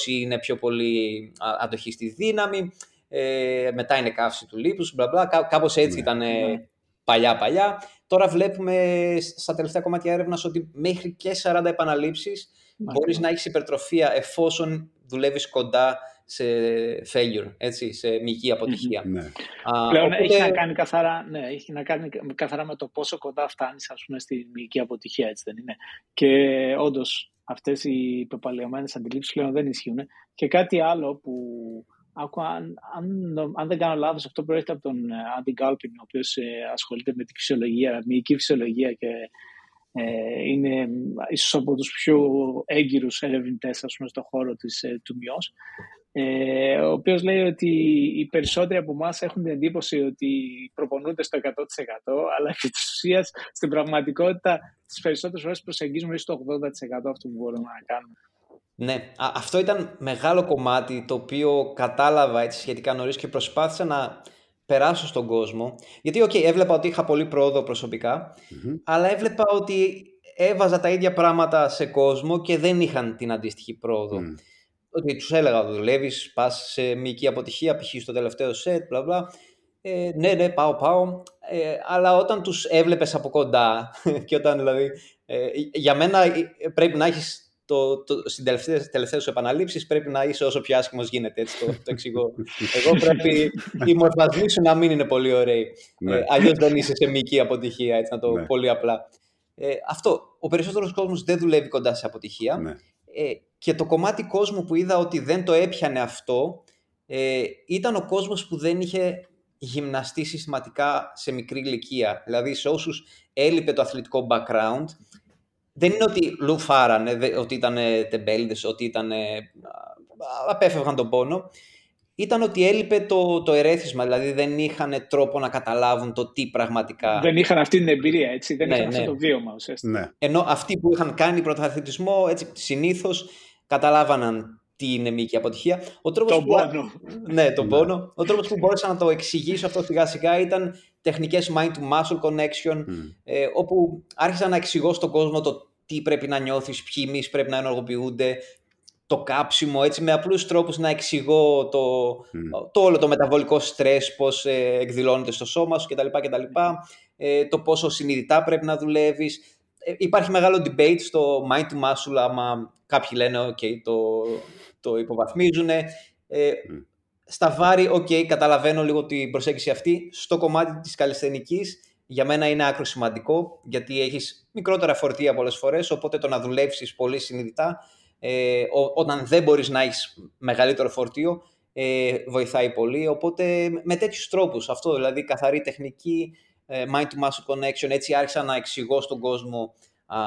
20 είναι πιο πολύ αντοχή στη δύναμη, ε, μετά είναι καύση του λίπους, μπλα μπλα, Κά, κάπως έτσι ναι. ήταν ναι. παλιά παλιά. Τώρα βλέπουμε στα τελευταία κομμάτια έρευνας ότι μέχρι και 40 επαναλήψεις μπορείς να έχεις υπερτροφία εφόσον δουλεύεις κοντά σε failure, έτσι, σε μυϊκή αποτυχία. Ναι. Πλέον οπότε... έχει, να κάνει καθαρά, ναι, έχει να κάνει καθαρά με το πόσο κοντά φτάνεις ας πούμε, στη μυϊκή αποτυχία, έτσι δεν είναι. Και όντως αυτές οι πεπαλαιωμένες αντιλήψεις πλέον δεν ισχύουν. Και κάτι άλλο που άκουα, αν, αν, αν, δεν κάνω λάθος, αυτό προέρχεται από τον Άντι Γκάλπιν, ο οποίος ε, ασχολείται με τη φυσιολογία, μυϊκή φυσιολογία και ε, είναι ίσως από τους πιο έγκυρους ερευνητές ας πούμε, στον χώρο της, ε, του μειός ε, ο οποίος λέει ότι οι περισσότεροι από εμάς έχουν την εντύπωση ότι προπονούνται στο 100% αλλά και της ουσίας στην πραγματικότητα τις περισσότερες φορές προσεγγίζουμε στο 80% αυτό που μπορούμε να κάνουμε. Ναι, αυτό ήταν μεγάλο κομμάτι το οποίο κατάλαβα έτσι σχετικά νωρίς και προσπάθησα να περάσω στον κόσμο. Γιατί, okay, έβλεπα ότι είχα πολύ πρόοδο αλλά έβλεπα ότι έβαζα τα ίδια πράγματα σε κόσμο και δεν είχαν την αντίστοιχη πρόοδο. Mm. Ότι τους έλεγα, δουλεύεις, πας σε μυϊκή αποτυχία, π.χ. στο τελευταίο σετ, μπλα μπλα. Ε, ναι, ναι, πάω, πάω. Ε, αλλά όταν τους έβλεπες από κοντά και όταν δηλαδή, ε, για μένα ε, πρέπει να έχεις το, το, στην τελευταία, τελευταία σου επαναλήψη πρέπει να είσαι όσο πιο άσχημος γίνεται. Έτσι το, το εξηγώ. Εγώ πρέπει οι μορφασμοί σου να μην είναι πολύ ωραίοι. Ναι. Ε, Αλλιώς δεν είσαι σε μυϊκή αποτυχία, έτσι να το ναι. πολύ απλά. Ε, αυτό. Ο περισσότερος κόσμος δεν δουλεύει κοντά σε αποτυχία. Ναι. Ε, και το κομμάτι κόσμου που είδα ότι δεν το έπιανε αυτό ε, ήταν ο κόσμος που δεν είχε γυμναστεί συστηματικά σε μικρή ηλικία. Δηλαδή σε όσους έλειπε το αθλητικό background δεν είναι ότι λουφάρανε, ότι ήταν τεμπέληδες, ότι ήταν, απέφευγαν τον πόνο. Ήταν ότι έλειπε το, το ερέθισμα, δηλαδή δεν είχαν τρόπο να καταλάβουν το τι πραγματικά... Δεν είχαν αυτή την εμπειρία, έτσι, δεν ναι, είχαν αυτό ναι. το βίωμα ουσιαστικά. Ναι. Ενώ αυτοί που είχαν κάνει πρωταθλητισμό, έτσι, συνήθως καταλάβαναν τι είναι μήκη αποτυχία. Ο τρόπος τον που... πόνο. Ναι, τον πόνο. Ο τρόπος που μπόρεσα να το εξηγήσω αυτό σιγά σιγά ήταν τεχνικές mind-to-muscle connection, ε, όπου άρχισα να εξηγώ στον κόσμο το τι πρέπει να νιώθεις, ποιοι μυς πρέπει να ενεργοποιούνται, το κάψιμο, έτσι με απλούς τρόπους να εξηγώ το, το όλο το μεταβολικό στρες, πώς ε, εκδηλώνεται στο σώμα σου κτλ. κτλ ε, το πόσο συνειδητά πρέπει να δουλεύεις. Ε, υπάρχει μεγάλο debate στο mind to muscle, άμα κάποιοι λένε okay, το, το υποβαθμίζουν. Ε, Στα βάρη, ok, καταλαβαίνω λίγο την προσέγγιση αυτή. Στο κομμάτι της καλλισθενικής για μένα είναι άκρο σημαντικό γιατί έχεις μικρότερα φορτία πολλές φορές οπότε το να δουλέψεις πολύ συνειδητά ε, όταν δεν μπορείς να έχεις μεγαλύτερο φορτίο ε, βοηθάει πολύ. Οπότε με τέτοιους τρόπους αυτό δηλαδή καθαρή τεχνική ε, mind to muscle connection έτσι άρχισα να εξηγώ στον κόσμο α,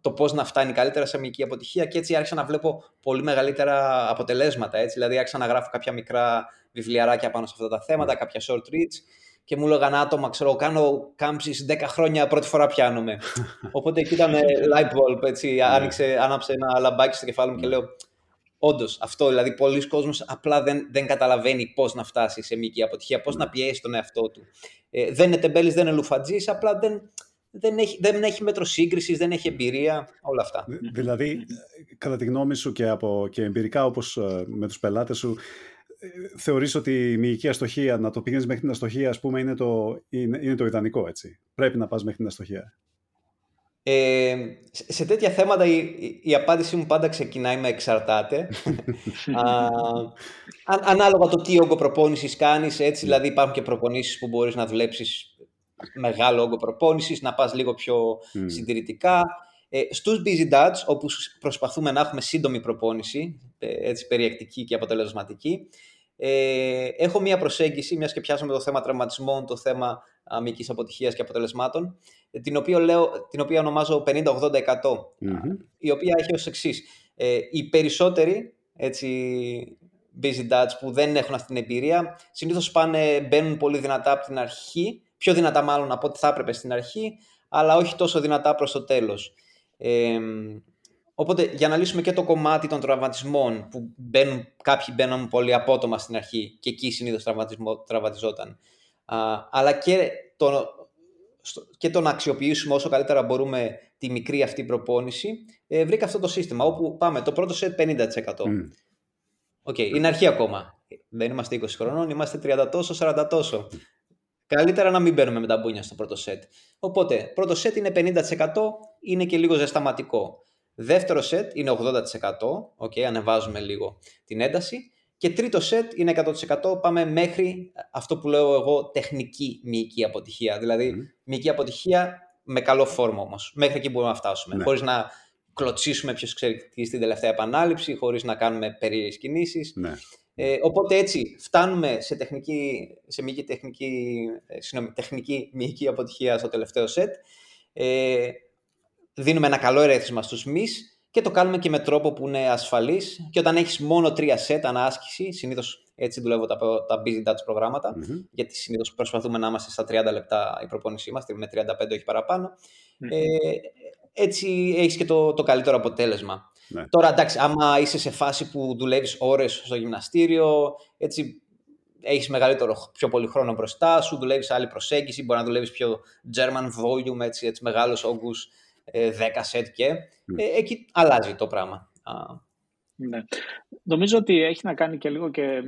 το πώς να φτάνει καλύτερα σε μυϊκή αποτυχία και έτσι άρχισα να βλέπω πολύ μεγαλύτερα αποτελέσματα έτσι. Δηλαδή άρχισα να γράφω κάποια μικρά βιβλιαράκια πάνω σε αυτά τα θέματα, κάποια short reads και μου έλεγαν άτομα, ξέρω, κάνω κάμψεις 10 χρόνια, πρώτη φορά πιάνομαι. Οπότε εκεί ήταν light bulb, έτσι, ναι. άνοιξε, άναψε ένα λαμπάκι στο κεφάλι μου και λέω, όντως, αυτό, δηλαδή, πολλοί κόσμος απλά δεν, δεν καταλαβαίνει πώς να φτάσει σε μήκη αποτυχία, πώς να πιέσει τον εαυτό του. Ε, δεν είναι τεμπέλης, δεν είναι λουφατζής, απλά δεν, δεν έχει, δεν έχει μέτρο σύγκρισης, δεν έχει εμπειρία, όλα αυτά. Δηλαδή, κατά τη γνώμη σου και, από, και εμπειρικά όπως ε, με τους πελάτες σου, θεωρείς ότι η μυϊκή αστοχία, να το πηγαίνεις μέχρι την αστοχία, ας πούμε, είναι το, είναι, είναι το ιδανικό, έτσι. Πρέπει να πας μέχρι την αστοχία. Ε, σε τέτοια θέματα η, η, απάντησή μου πάντα ξεκινάει με εξαρτάται. Α, ανάλογα το τι όγκο προπόνησης κάνεις, έτσι, δηλαδή υπάρχουν και προπονήσεις που μπορείς να δουλέψεις μεγάλο όγκο προπόνησης, να πας λίγο πιο mm. συντηρητικά. Ε, στους busy dads, όπου προσπαθούμε να έχουμε σύντομη προπόνηση, ε, έτσι περιεκτική και αποτελεσματική, ε, έχω μία προσέγγιση, μιας και πιάσαμε το θέμα τραυματισμών, το θέμα αμυκής αποτυχίας και αποτελεσμάτων, ε, την οποία, λέω, την οποία ονομάζω 50-80%, η οποία έχει ως εξής. Ε, οι περισσότεροι έτσι, busy dads που δεν έχουν αυτή την εμπειρία, συνήθως πάνε, μπαίνουν πολύ δυνατά από την αρχή, πιο δυνατά μάλλον από ό,τι θα έπρεπε στην αρχή, αλλά όχι τόσο δυνατά προς το τέλος. Ε, Οπότε για να λύσουμε και το κομμάτι των τραυματισμών που μπαίνουν, κάποιοι μπαίνουν πολύ απότομα στην αρχή και εκεί συνήθως τραυματιζόταν. Α, αλλά και το, και το να αξιοποιήσουμε όσο καλύτερα μπορούμε τη μικρή αυτή προπόνηση, ε, βρήκα αυτό το σύστημα όπου πάμε το πρώτο σετ 50%. Ok, okay, είναι αρχή ακόμα. Δεν είμαστε 20 χρονών, είμαστε 30 τόσο, 40 τόσο. Καλύτερα να μην μπαίνουμε με τα μπούνια στο πρώτο σετ. Οπότε, πρώτο σετ είναι 50%, είναι και λίγο ζεσταματικό. Δεύτερο σετ είναι 80%, okay, ανεβάζουμε λίγο την ένταση. Και τρίτο σετ είναι 100%, πάμε μέχρι αυτό που λέω εγώ τεχνική μυϊκή αποτυχία. Δηλαδή mm. μυϊκή αποτυχία με καλό φόρμα όμως. Μέχρι εκεί μπορούμε να φτάσουμε. Ναι. Χωρίς να κλωτσίσουμε ποιος ξέρει τι στην τελευταία επανάληψη, χωρίς να κάνουμε περίεργες κινήσεις. Ναι. Ε, οπότε έτσι φτάνουμε σε τεχνική, σε μυϊκή τεχνική, ε, συγνώμη, τεχνική μυϊκή αποτυχία στο τελευταίο σετ. Ε, δίνουμε ένα καλό ερέθισμα στους μυς και το κάνουμε και με τρόπο που είναι ασφαλής και όταν έχεις μόνο τρία σετ ανάσκηση, συνήθως έτσι δουλεύω τα, τα busy dutch προγραμματα γιατί συνήθως προσπαθούμε να είμαστε στα 30 λεπτά η προπόνησή μας, με 35 όχι ε, έτσι έχεις και το, το καλύτερο αποτέλεσμα. Ναι. Τώρα εντάξει, άμα είσαι σε φάση που δουλεύεις ώρες στο γυμναστήριο, έτσι έχεις μεγαλύτερο, πιο πολύ χρόνο μπροστά σου, δουλεύεις άλλη προσέγγιση, μπορεί να δουλεύεις πιο German volume, έτσι, έτσι μεγάλους όγκους 10 ε, σετ και ε, εκεί αλλάζει το πράγμα. Ναι. Νομίζω ότι έχει να κάνει και λίγο και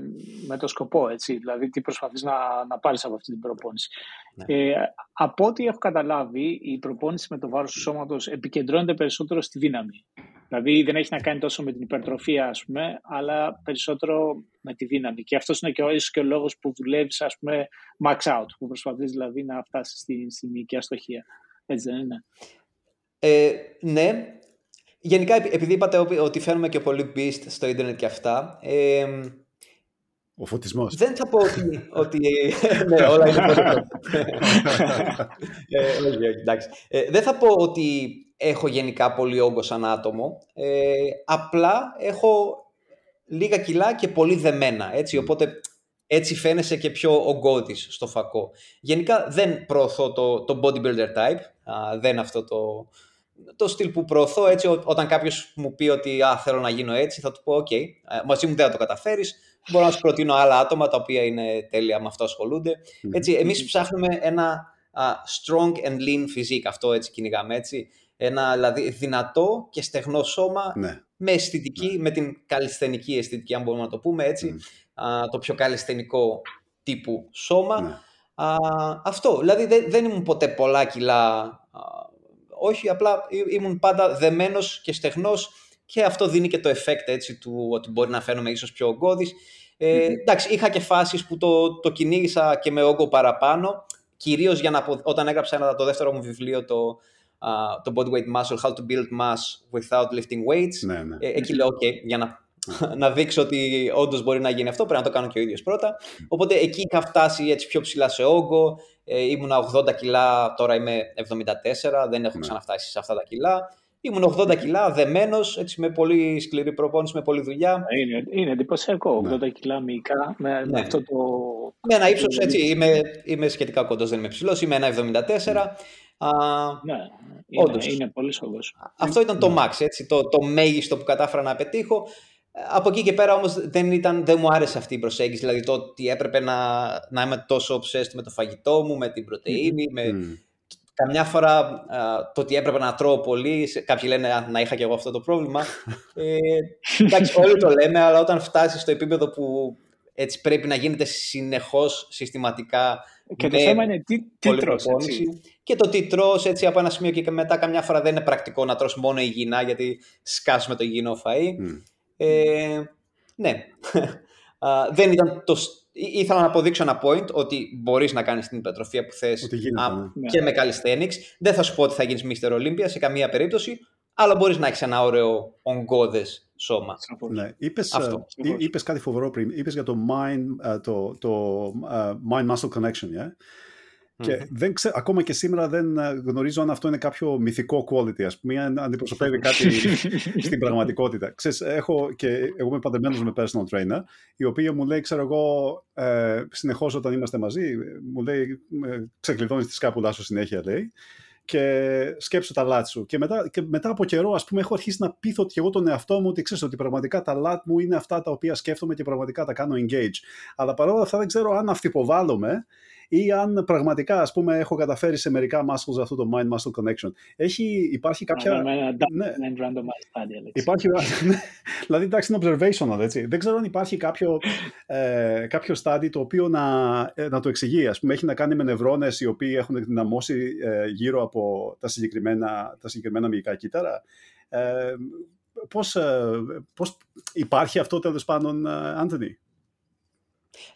με το σκοπό, έτσι, δηλαδή τι προσπαθείς να, να πάρεις από αυτή την προπόνηση. Ναι. Ε, από ό,τι έχω καταλάβει, η προπόνηση με το βάρος του σώματος επικεντρώνεται περισσότερο στη δύναμη. Δηλαδή δεν έχει να κάνει τόσο με την υπερτροφία, ας πούμε, αλλά περισσότερο με τη δύναμη. Και αυτός είναι και ο, ίσως και ο λόγος που δουλεύεις, ας πούμε, max out, που προσπαθείς δηλαδή να φτάσεις στη, στη μυϊκή αστοχία. Έτσι δεν είναι; Ε, ναι. Γενικά, επειδή είπατε ότι φέρνουμε και πολύ beast στο ίντερνετ και αυτά, ε, ο φωτισμός. Δεν θα πω ότι... ότι ναι, όλα είναι πολύ ε, όχι, εντάξει. Ε, δεν θα πω ότι έχω γενικά πολύ όγκο σαν άτομο. Ε, απλά έχω λίγα κιλά και πολύ δεμένα. Έτσι, οπότε έτσι φαίνεσαι και πιο ογκώδης στο φακό. Γενικά δεν προωθώ το, το bodybuilder type. Α, δεν αυτό το, το στυλ που προωθώ έτσι όταν κάποιος μου πει ότι α, θέλω να γίνω έτσι θα του πω ok, μαζί μου δεν θα το καταφέρεις μπορώ να σου προτείνω άλλα άτομα τα οποία είναι τέλεια με αυτό ασχολούνται έτσι, εμείς ψάχνουμε ένα strong and lean physique αυτό έτσι κυνηγάμε έτσι ένα δηλαδή δυνατό και στεγνό σώμα ναι. με αισθητική, ναι. με την καλλισθενική αισθητική αν μπορούμε να το πούμε έτσι το πιο καλλισθενικό τύπου σώμα ναι. αυτό, δηλαδή δεν, δεν ήμουν ποτέ πολλά κιλά όχι, απλά ήμουν πάντα δεμένος και στεγνός και αυτό δίνει και το effect έτσι του ότι μπορεί να φαίνομαι ίσως πιο ογκώδης. Ε, Εντάξει, είχα και φάσεις που το, το κυνήγησα και με όγκο παραπάνω. κυρίως για να, όταν έγραψα ένα, το δεύτερο μου βιβλίο, το, uh, το Body Weight Muscle, How to Build Mass Without Lifting Weights, ναι, ναι. Ε, εκεί λέω, OK, για να να δείξω ότι όντως μπορεί να γίνει αυτό, πρέπει να το κάνω και ο ίδιος πρώτα. Οπότε εκεί είχα φτάσει έτσι πιο ψηλά σε όγκο. Ε, ήμουνα 80 κιλά, τώρα είμαι 74, δεν έχω ναι. ξαναφτάσει σε αυτά τα κιλά. Ήμουν 80 κιλά, δεμένος, με πολύ σκληρή προπόνηση, με πολλή δουλειά. Είναι, είναι εντυπωσιακό. 80 ναι. κιλά μυϊκά με, ναι. με αυτό το. Με ένα ύψος έτσι. Είμαι, είμαι σχετικά κοντός, δεν είμαι ψηλός. Είμαι ένα 74. Α, ναι, είναι, είναι πολύ σοβαρός. Αυτό ήταν το max, έτσι, το, το μέγιστο που κατάφερα να πετύχω. Από εκεί και πέρα όμως δεν, ήταν, δεν μου άρεσε αυτή η προσέγγιση, δηλαδή το ότι έπρεπε να, να είμαι τόσο obsessed με το φαγητό μου, με την πρωτεΐνη, με... Καμιά φορά το ότι έπρεπε να τρώω πολύ, κάποιοι λένε να είχα και εγώ αυτό το πρόβλημα. Ε, εντάξει, όλοι το λέμε, αλλά όταν φτάσεις στο επίπεδο που έτσι πρέπει να γίνεται συνεχώς, συστηματικά. Και το θέμα είναι τι, τι τρως, Και το τι τρως, έτσι από ένα σημείο και μετά καμιά φορά δεν είναι πρακτικό να τρως μόνο υγιεινά γιατί σκάσουμε το υγιεινό φαΐ. Ε, ναι. δεν ήταν το... Ήθελα να αποδείξω ένα point ότι μπορείς να κάνεις την υπερτροφία που θες ναι. και με calisthenics. Δεν θα σου πω ότι θα γίνεις Mr. Olympia σε καμία περίπτωση, αλλά μπορείς να έχεις ένα ωραίο ογκώδες σώμα. Ναι. Είπες, Αυτό. είπες κάτι φοβερό πριν. Είπες για το mind, το, το mind-muscle connection, yeah? Και δεν ακόμα και σήμερα δεν ε, γνωρίζω αν αυτό είναι κάποιο μυθικό quality, ας πούμε, αν αντιπροσωπεύει κάτι στην πραγματικότητα. Ξέρεις, έχω και εγώ είμαι παντεμένος με personal trainer, η οποία μου λέει, ξέρω εγώ, ε, συνεχώς όταν είμαστε μαζί, μου λέει, ξεκλειδώνεις τη σκάπουλά σου συνέχεια, λέει, και σκέψω τα λάτ σου. Και μετά, και μετά από καιρό, ας πούμε, έχω αρχίσει να πείθω και εγώ τον εαυτό μου ότι ξέρεις ότι πραγματικά τα λάτ μου είναι αυτά τα οποία σκέφτομαι και πραγματικά τα κάνω engage. Αλλά παρόλα αυτά δεν ξέρω αν αυτυποβάλλομαι ή αν πραγματικά ας πούμε, έχω καταφέρει σε μερικά muscles αυτό το mind-muscle connection. Έχει, υπάρχει κάποια... Ναι, υπάρχει, δηλαδή εντάξει είναι observational, έτσι. Δεν ξέρω αν υπάρχει κάποιο, ε, κάποιο study το οποίο να, ε, να το εξηγεί. Ας πούμε, έχει να κάνει με νευρώνες οι οποίοι έχουν δυναμώσει ε, γύρω από τα συγκεκριμένα, τα συγκεκριμένα μυϊκά κύτταρα. Ε, πώς, ε, πώς υπάρχει αυτό τέλος πάντων, Άντωνη.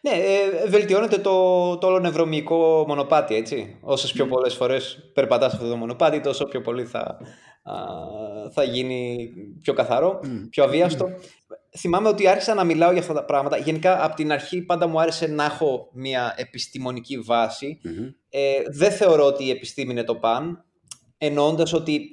Ναι, ε, βελτιώνεται το, το όλο νευρομυϊκό μονοπάτι, έτσι. Όσες πιο πολλές φορές περπατάς αυτό το μονοπάτι, τόσο πιο πολύ θα, θα γίνει πιο καθαρό, πιο αβίαστο. Θυμάμαι ότι άρχισα να μιλάω για αυτά τα πράγματα. Γενικά, από την αρχή πάντα μου άρεσε να έχω μια επιστημονική Ε, δεν θεωρώ ότι η επιστήμη είναι το παν, εννοώντας ότι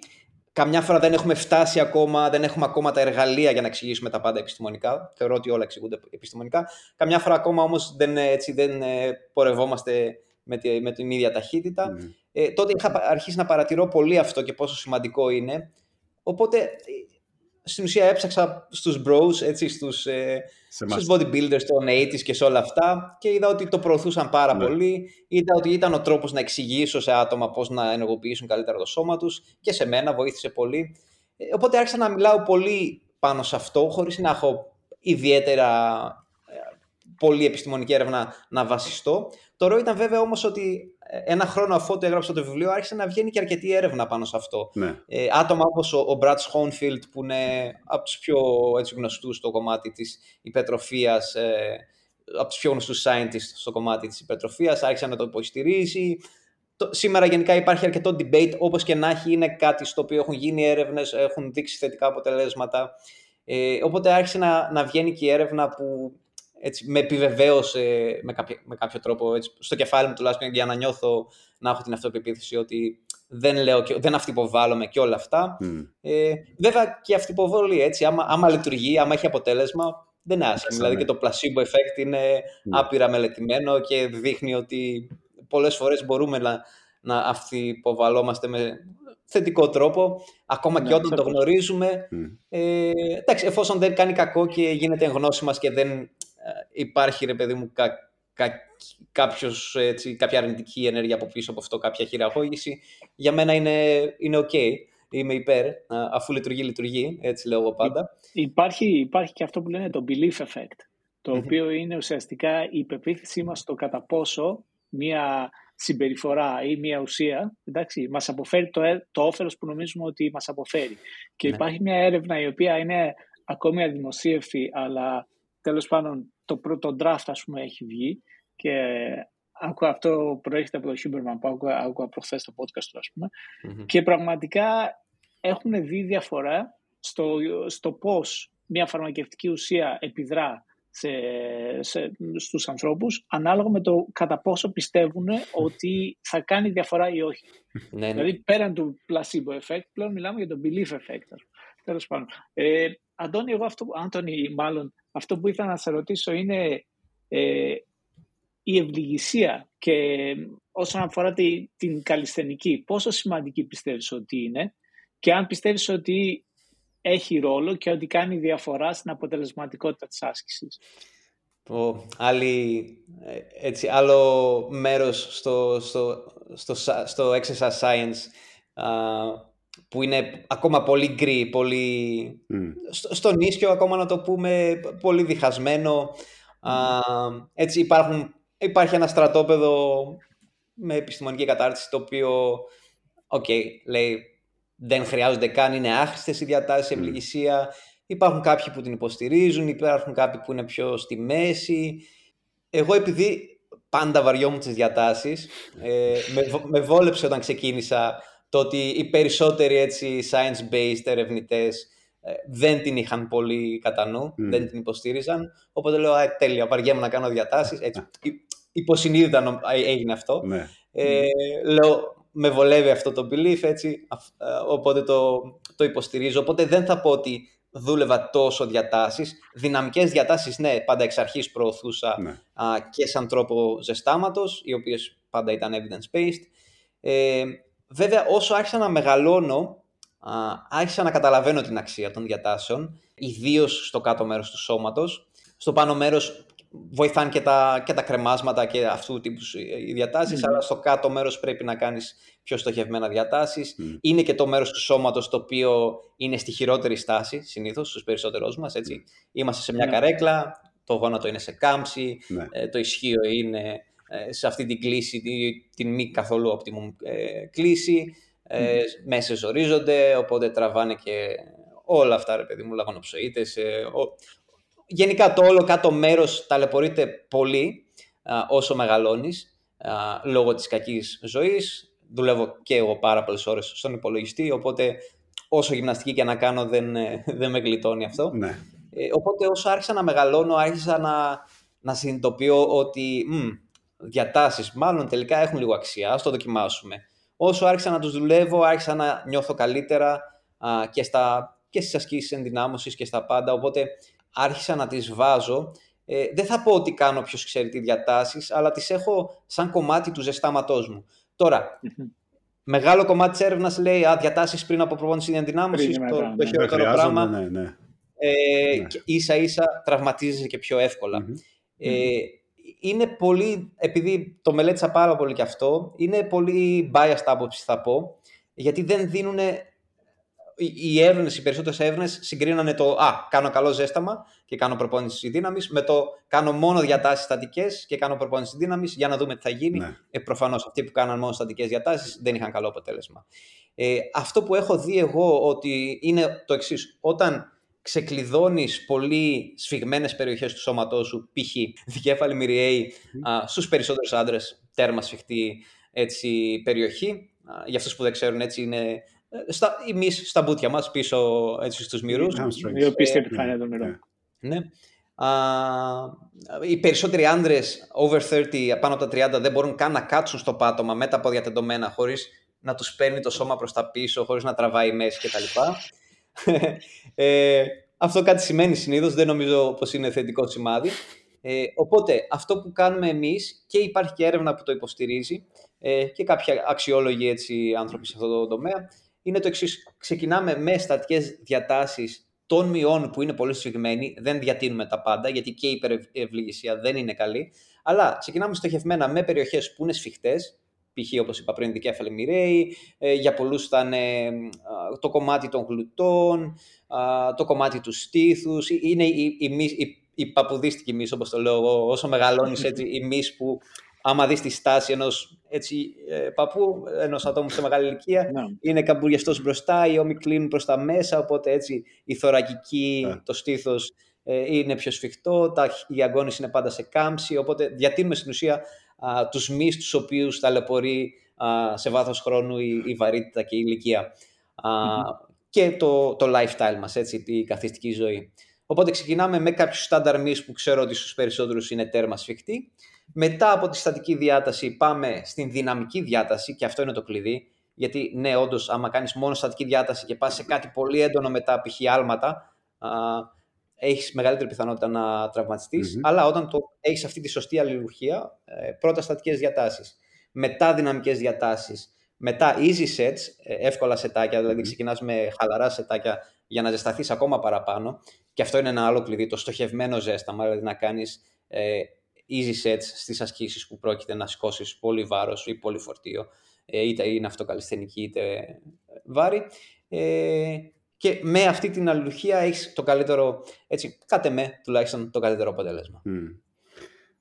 Καμιά φορά δεν έχουμε φτάσει ακόμα, δεν έχουμε ακόμα τα εργαλεία για να εξηγήσουμε τα πάντα επιστημονικά. Θεωρώ ότι όλα εξηγούνται επιστημονικά. Καμιά φορά ακόμα όμως δεν, έτσι, δεν ε, πορευόμαστε με, τη, με την ίδια ταχύτητα. Mm. Ε, τότε είχα αρχίσει να παρατηρώ πολύ αυτό και πόσο σημαντικό είναι. Οπότε στην ουσία έψαξα στους bros, έτσι, στους, ε, στους bodybuilders των 80s και σε όλα αυτά και είδα ότι το προωθούσαν πάρα ναι. πολύ. Είδα ότι ήταν ο τρόπος να εξηγήσω σε άτομα πώς να ενεργοποιήσουν καλύτερα το σώμα τους και σε μένα βοήθησε πολύ. Ε, οπότε άρχισα να μιλάω πολύ πάνω σε αυτό χωρίς να έχω ιδιαίτερα ε, πολύ επιστημονική έρευνα να βασιστώ. Το ρο ήταν βέβαια όμως ότι ένα χρόνο αφού το έγραψα το βιβλίο, άρχισε να βγαίνει και αρκετή έρευνα πάνω σε αυτό. Ναι. Ε, άτομα όπως ο, ο Brad Schoenfield, που είναι από τους πιο έτσι, γνωστούς στο κομμάτι της υπετροφία, ε, από τους πιο γνωστούς scientists στο κομμάτι της υπετροφία, άρχισε να το υποστηρίζει. Το, σήμερα γενικά υπάρχει αρκετό debate, όπως και να έχει, είναι κάτι στο οποίο έχουν γίνει έρευνες, έχουν δείξει θετικά αποτελέσματα. Ε, οπότε άρχισε να, να βγαίνει και η έρευνα που έτσι, με επιβεβαίωσε με κάποιο, με κάποιο τρόπο, έτσι, στο κεφάλι μου τουλάχιστον, για να νιώθω να έχω την αυτοπεποίθηση ότι δεν λέω και, δεν αυτοποβάλλομαι και όλα αυτά. Mm. Ε, βέβαια και αυτοποβολή, έτσι, άμα, άμα λειτουργεί, άμα έχει αποτέλεσμα, δεν είναι άσχημο. Δηλαδή και το placebo effect είναι mm. άπειρα μελετημένο και δείχνει ότι πολλές φορές μπορούμε να, να αυτοποβαλόμαστε με θετικό τρόπο, ακόμα ναι, και όταν το γνωρίζουμε. Mm. Ε, εντάξει, εφόσον δεν κάνει κακό και γίνεται γνώση μας και δεν ε, υπάρχει ρε παιδί μου κα, κα, κάποιος, έτσι, κάποια αρνητική ενέργεια από πίσω από αυτό, κάποια χειραγώγηση, για μένα είναι, είναι ok. Είμαι υπέρ, αφού λειτουργεί, λειτουργεί, έτσι λέω εγώ πάντα. Υπάρχει, υπάρχει και αυτό που λένε το belief effect, το οποίο είναι ουσιαστικά η πεποίθησή μας στο κατά πόσο μία συμπεριφορά ή μία ουσία εντάξει, μας αποφέρει το, ε, το όφελος που νομίζουμε ότι μας αποφέρει. Και ναι. υπάρχει μια έρευνα η οποία είναι ακόμη αδημοσίευτη, αλλά τέλος πάντων το πρώτο draft ας πούμε έχει βγει και άκουγα αυτό προέρχεται από το Huberman που άκουγα, άκουγα προχθές το podcast του ας πούμε και πραγματικά έχουν δει διαφορά στο, στο πώς μια φαρμακευτική ουσία επιδρά σε, σε, στους ανθρώπους ανάλογα με το κατά πόσο πιστεύουν ότι θα κάνει διαφορά ή όχι. Ναι, ναι. Δηλαδή πέραν του placebo effect πλέον μιλάμε για το belief effect. Τέλος πάντων. Ε, Αντώνη, εγώ αυτό, Άντωνη, μάλλον, αυτό που ήθελα να σε ρωτήσω είναι ε, η ευληγησία και όσον αφορά τη, την καλλισθενική, πόσο σημαντική πιστεύεις ότι είναι και αν πιστεύεις ότι έχει ρόλο και ότι κάνει διαφορά στην αποτελεσματικότητα της άσκησης. Ο, άλλη, ε, έτσι, άλλο μέρος στο, στο, στο, στο exercise science που είναι ακόμα πολύ γκρι, πολύ... Mm. Στο, στο νίσιο ακόμα να το πούμε πολύ διχασμένο. έτσι υπάρχουν, υπάρχει ένα στρατόπεδο με επιστημονική κατάρτιση το οποίο, οκ, λέει δεν χρειάζονται καν, είναι άχρηστες οι διατάσεις, η ευλυγισία. Υπάρχουν κάποιοι που την υποστηρίζουν, υπάρχουν κάποιοι που είναι πιο στη μέση. Εγώ επειδή πάντα βαριόμουν τις διατάσεις, ε, με, με βόλεψε όταν ξεκίνησα το ότι οι περισσότεροι έτσι science-based ερευνητές ε, δεν την είχαν πολύ κατά νου, δεν την υποστήριζαν. Οπότε λέω, α, τέλεια, βαριέμαι να κάνω διατάσεις. Έτσι, υποσυνείδητα έγινε αυτό. Ναι. Ε, λέω, με βολεύει αυτό το belief, έτσι, ε, οπότε το, το υποστηρίζω. Οπότε δεν θα πω ότι δούλευα τόσο διατάσεις. Δυναμικές διατάσεις, ναι, πάντα εξ αρχής προωθούσα ναι. α, και σαν τρόπο ζεστάματος, οι οποίες πάντα ήταν evidence-based. Ε, βέβαια, όσο άρχισα να μεγαλώνω, α, άρχισα να καταλαβαίνω την αξία των διατάσεων, ιδίως στο κάτω μέρος του σώματος. Στο πάνω μέρος βοηθάνε και τα, και τα κρεμάσματα και αυτού του τύπου οι διατάσεις, αλλά στο κάτω μέρος πρέπει να κάνεις πιο στοχευμένα διατάσεις. Είναι και το μέρος του σώματος το οποίο είναι στη χειρότερη στάση συνήθως στους περισσότερους μας. Έτσι. Είμαστε σε μια ναι. καρέκλα, το γόνατο είναι σε κάμψη, ναι. ε, το ισχύο είναι ε, σε αυτή την κλίση, την, μη καθόλου optimum ε, κλίση. Ε, Μέσα ζορίζονται, οπότε τραβάνε και όλα αυτά, ρε παιδί μου, λαγονοψοίτες, γενικά το όλο κάτω μέρος ταλαιπωρείται πολύ όσο μεγαλώνεις λόγω της κακής ζωής. Δουλεύω και εγώ πάρα πολλές ώρες στον υπολογιστή, οπότε όσο γυμναστική και να κάνω δεν, ε, δεν με γλιτώνει αυτό. Ναι. Ε, οπότε όσο άρχισα να μεγαλώνω, άρχισα να, να συνειδητοποιώ ότι μ, διατάσεις μάλλον τελικά έχουν λίγο αξία, ας το δοκιμάσουμε. Όσο άρχισα να τους δουλεύω, άρχισα να νιώθω καλύτερα και, στα, και στις ασκήσεις ενδυνάμωσης και στα πάντα, οπότε άρχισα να τις βάζω. Ε, δεν θα πω ότι κάνω ποιος ξέρει τι διατάσεις, αλλά τις έχω σαν κομμάτι του ζεστάματός μου. Τώρα, μεγάλο κομμάτι της έρευνας λέει α, διατάσεις πριν από προπόνηση ενδυνάμωσης, το, το ναι. χειρότερο πράγμα. Ναι, ναι. Ε, ναι. Και ίσα ίσα τραυματίζεσαι και πιο ευκολα Ε, είναι πολύ, επειδή το μελέτησα πάρα πολύ και αυτό, είναι πολύ biased άποψη θα πω, γιατί δεν δίνουν οι έρευνες, οι περισσότερες έρευνες συγκρίνανε το Α, κάνω καλό ζέσταμα και κάνω προπόνηση δύναμης με το κάνω μόνο διατάσεις στατικές και κάνω προπόνηση δύναμης για να δούμε τι θα γίνει. Ναι. Ε, Προφανώς αυτοί που κάναν μόνο στατικές διατάσεις δεν είχαν καλό αποτέλεσμα. Ε, αυτό που έχω δει εγώ ότι είναι το εξής. Όταν ξεκλειδώνεις πολύ σφιγμένες περιοχές του σώματός σου, π.χ. δικέφαλη μυριαίη, mm. στους περισσότερους άντρες, τέρμα σφιχτή έτσι, περιοχή. για αυτούς που δεν ξέρουν, έτσι είναι στα, εμείς στα μπούτια μας πίσω έτσι, στους μυρούς. Η οπίστη επιφάνεια των μυρών. Ναι. Α, οι περισσότεροι άντρες over 30, πάνω από τα 30, δεν μπορούν καν να κάτσουν στο πάτωμα με τα πόδια τεντωμένα χωρίς να τους παίρνει το σώμα προς τα πίσω, χωρίς να τραβάει μέση κτλ. ε, αυτό κάτι σημαίνει συνήθως, δεν νομίζω πως είναι θετικό σημάδι. Ε, οπότε αυτό που κάνουμε εμείς και υπάρχει και έρευνα που το υποστηρίζει ε, και κάποιοι αξιόλογοι έτσι, άνθρωποι σε αυτό το τομέα είναι το εξής. Ξεκινάμε με στατικές διατάσεις των μειών που είναι πολύ σφιγμένοι. Δεν διατείνουμε τα πάντα, γιατί και η υπερευληγησία δεν είναι καλή. Αλλά ξεκινάμε στοχευμένα με περιοχές που είναι σφιχτές, π.χ. όπως είπα πριν, δικέφαλη μοιραίη, ε, για πολλούς θα είναι το κομμάτι των γλουτών, το κομμάτι του στήθους. Είναι η, η, η, η παπουδίστικη μυς, όπως το λέω εγώ, όσο μεγαλώνεις έτσι, η μυς που άμα δεις τη στάση ενός έτσι, ε, παππού, ενός ατόμου σε μεγάλη ηλικία, ναι. είναι καμπουριαστός μπροστά, οι ώμοι κλείνουν προς τα μέσα, οπότε έτσι η θωρακική, ναι. το στήθος ε, είναι πιο σφιχτό, τα, οι αγκώνες είναι πάντα σε κάμψη, οπότε διατείνουμε στην ουσία α, τους μυς τους οποίους ταλαιπωρεί α, σε βάθος χρόνου η, η βαρύτητα και η ηλικία. Και το, το lifestyle μας, έτσι, η καθιστική ζωή. Οπότε ξεκινάμε με κάποιους στάνταρ μυς που ξέρω ότι στους περισσότερους είναι τέρμα σφιχτή. Μετά από τη στατική διάταση πάμε στην δυναμική διάταση και αυτό είναι το κλειδί. Γιατί ναι, όντως, άμα κάνεις μόνο στατική διάταση και πας σε κάτι πολύ έντονο μετά, π.χ. άλματα, έχεις μεγαλύτερη πιθανότητα να τραυματιστείς. Αλλά όταν το έχεις αυτή τη σωστή αλληλουχία, ε, πρώτα στατικέ διατάσεις, μετά δυναμικές διατάσεις, μετά easy sets, ε, εύκολα σετάκια, δηλαδή ξεκινάς με χαλαρά σετάκια για να ζεσταθείς ακόμα παραπάνω. Και αυτό είναι ένα άλλο κλειδί, το στοχευμένο ζέσταμα, δηλαδή να κάνεις ε, easy sets στις ασκήσεις που πρόκειται να σηκώσει πολύ βάρος ή πολύ φορτίο, είτε είναι αυτοκαλισθενική είτε βάρη. Και με αυτή την αλληλουχία έχεις το καλύτερο, έτσι, κάτε με τουλάχιστον το καλύτερο αποτέλεσμα. Mm.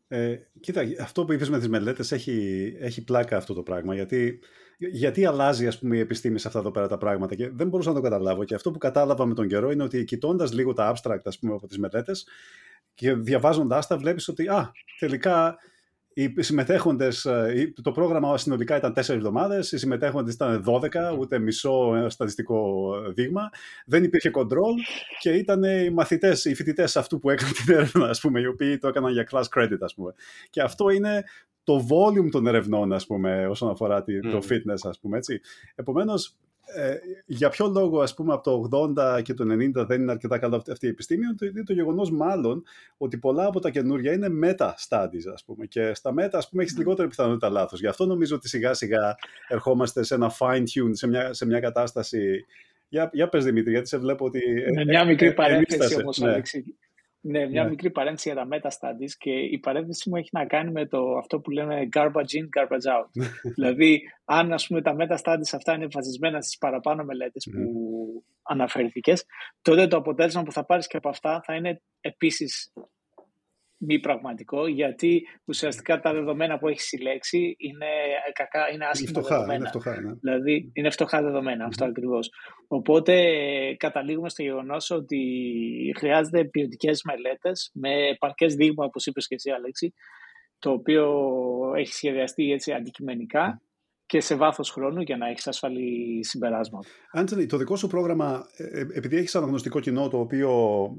Ε, κοίτα, αυτό που είπες με τις μελέτες έχει, έχει πλάκα αυτό το πράγμα, γιατί, γιατί αλλάζει ας πούμε, η επιστήμη σε αυτά εδώ πέρα τα πράγματα και δεν μπορούσα να το καταλάβω. Και αυτό που κατάλαβα με τον καιρό είναι ότι κοιτώντας λίγο τα abstract ας πούμε, από τις μελέτες και διαβάζοντάς τα βλέπεις ότι α, τελικά οι συμμετέχοντες, ε, το πρόγραμμα συνολικά ήταν 4 εβδομάδες, οι συμμετέχοντες ήταν 12, ούτε μισό ε, στατιστικό δείγμα. Δεν υπήρχε control και ήταν οι μαθητές, οι φοιτητές αυτού που έκαναν την έρευνα, ας πούμε, οι οποίοι το έκαναν για class credit, ας πούμε. Και αυτό είναι το volume των ερευνών, ας πούμε, όσον αφορά το fitness, ας πούμε, έτσι. Επομένως, ε, για ποιο λόγο ας πούμε από το 80 και το 90 δεν είναι αρκετά καλά αυτή η επιστήμη είναι το γεγονός μάλλον ότι πολλά από τα καινούργια είναι meta studies ας πούμε. Και στα meta ας πούμε έχεις λιγότερη πιθανότητα λάθος. Γι' αυτό νομίζω ότι σιγά σιγά ερχόμαστε σε ένα fine tune σε μια, σε μια κατάσταση. Για, για πες Δημήτρη γιατί σε βλέπω ότι με μια μικρή παρένθεση όμως ναι. Ναι, μια ναι. μικρή παρένθεση για τα meta studies και η παρένθεση μου έχει να κάνει με το, αυτό που λέμε garbage in, garbage out. δηλαδή, αν ας πούμε τα meta studies αυτά είναι βασισμένα στις παραπάνω μελέτες που αναφέρθηκες, τότε το αποτέλεσμα που θα πάρεις και από αυτά θα είναι επίσης μη πραγματικό, γιατί ουσιαστικά τα δεδομένα που έχει συλλέξει είναι, κακά, είναι άσχημα είναι φτωχά, δεδομένα. Είναι φτωχά, ναι. Δηλαδή είναι φτωχά δεδομένα, αυτό ακριβώς. Οπότε καταλήγουμε στο γεγονός ότι χρειάζεται ποιοτικές μελέτες με επαρκές δείγμα, όπως είπες και εσύ, Αλέξη, το οποίο έχει σχεδιαστεί έτσι αντικειμενικά και σε βάθος χρόνου για να έχεις ασφαλή συμπεράσματα. Άντζελη, το δικό σου πρόγραμμα, ε, ε, επειδή έχεις αναγνωστικό κοινό το οποίο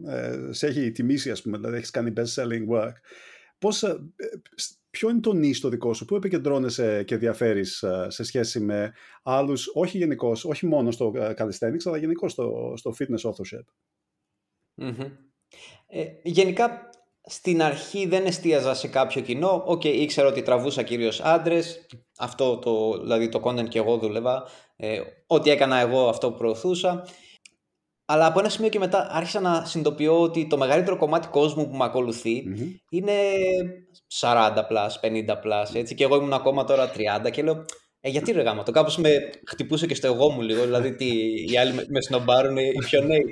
ε, σε έχει τιμήσει, ας πούμε, δηλαδή έχεις κάνει best-selling work, πώς, ε, ποιο είναι το νης το δικό σου, πού επικεντρώνεσαι και διαφέρεις σε σχέση με άλλους, όχι γενικώς, όχι μόνο στο calisthenics, αλλά γενικώς στο, στο fitness authorship; Mm-hmm. Ε, γενικά στην αρχή δεν εστίαζα σε κάποιο κοινό. OK, okay, ήξερα ότι τραβούσα κυρίως άντρες. Αυτό το, δηλαδή το content και εγώ δούλευα. Ε, ό,τι έκανα εγώ αυτό που προωθούσα. Αλλά από ένα σημείο και μετά άρχισα να συνειδητοποιώ ότι το μεγαλύτερο κομμάτι κόσμου που με ακολουθει είναι 40 plus, 50 plus, έτσι. Και εγώ ήμουν ακόμα τώρα 30 και λέω, ε, γιατί ρε γάμα, το κάπως με χτυπούσε και στο εγώ μου λίγο, δηλαδή τι, οι άλλοι με, με σνομπάρουν οι πιο νέοι.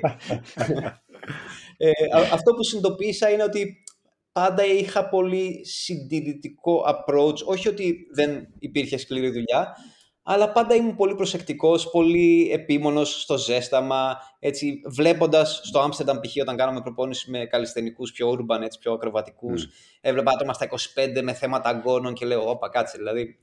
ε, αυτό που συνειδητοποίησα είναι ότι πάντα είχα πολύ συντηρητικό approach, όχι ότι δεν υπήρχε σκληρή δουλειά, αλλά πάντα ήμουν πολύ προσεκτικός, πολύ επίμονος στο ζέσταμα, έτσι, βλέποντας στο Άμστερνταμ π.χ. όταν κάναμε προπόνηση με καλλισθενικούς πιο urban, έτσι, πιο ακροβατικούς, mm. έβλεπα άτομα στα 25 με θέματα αγκώνων και λέω, όπα κάτσε, δηλαδή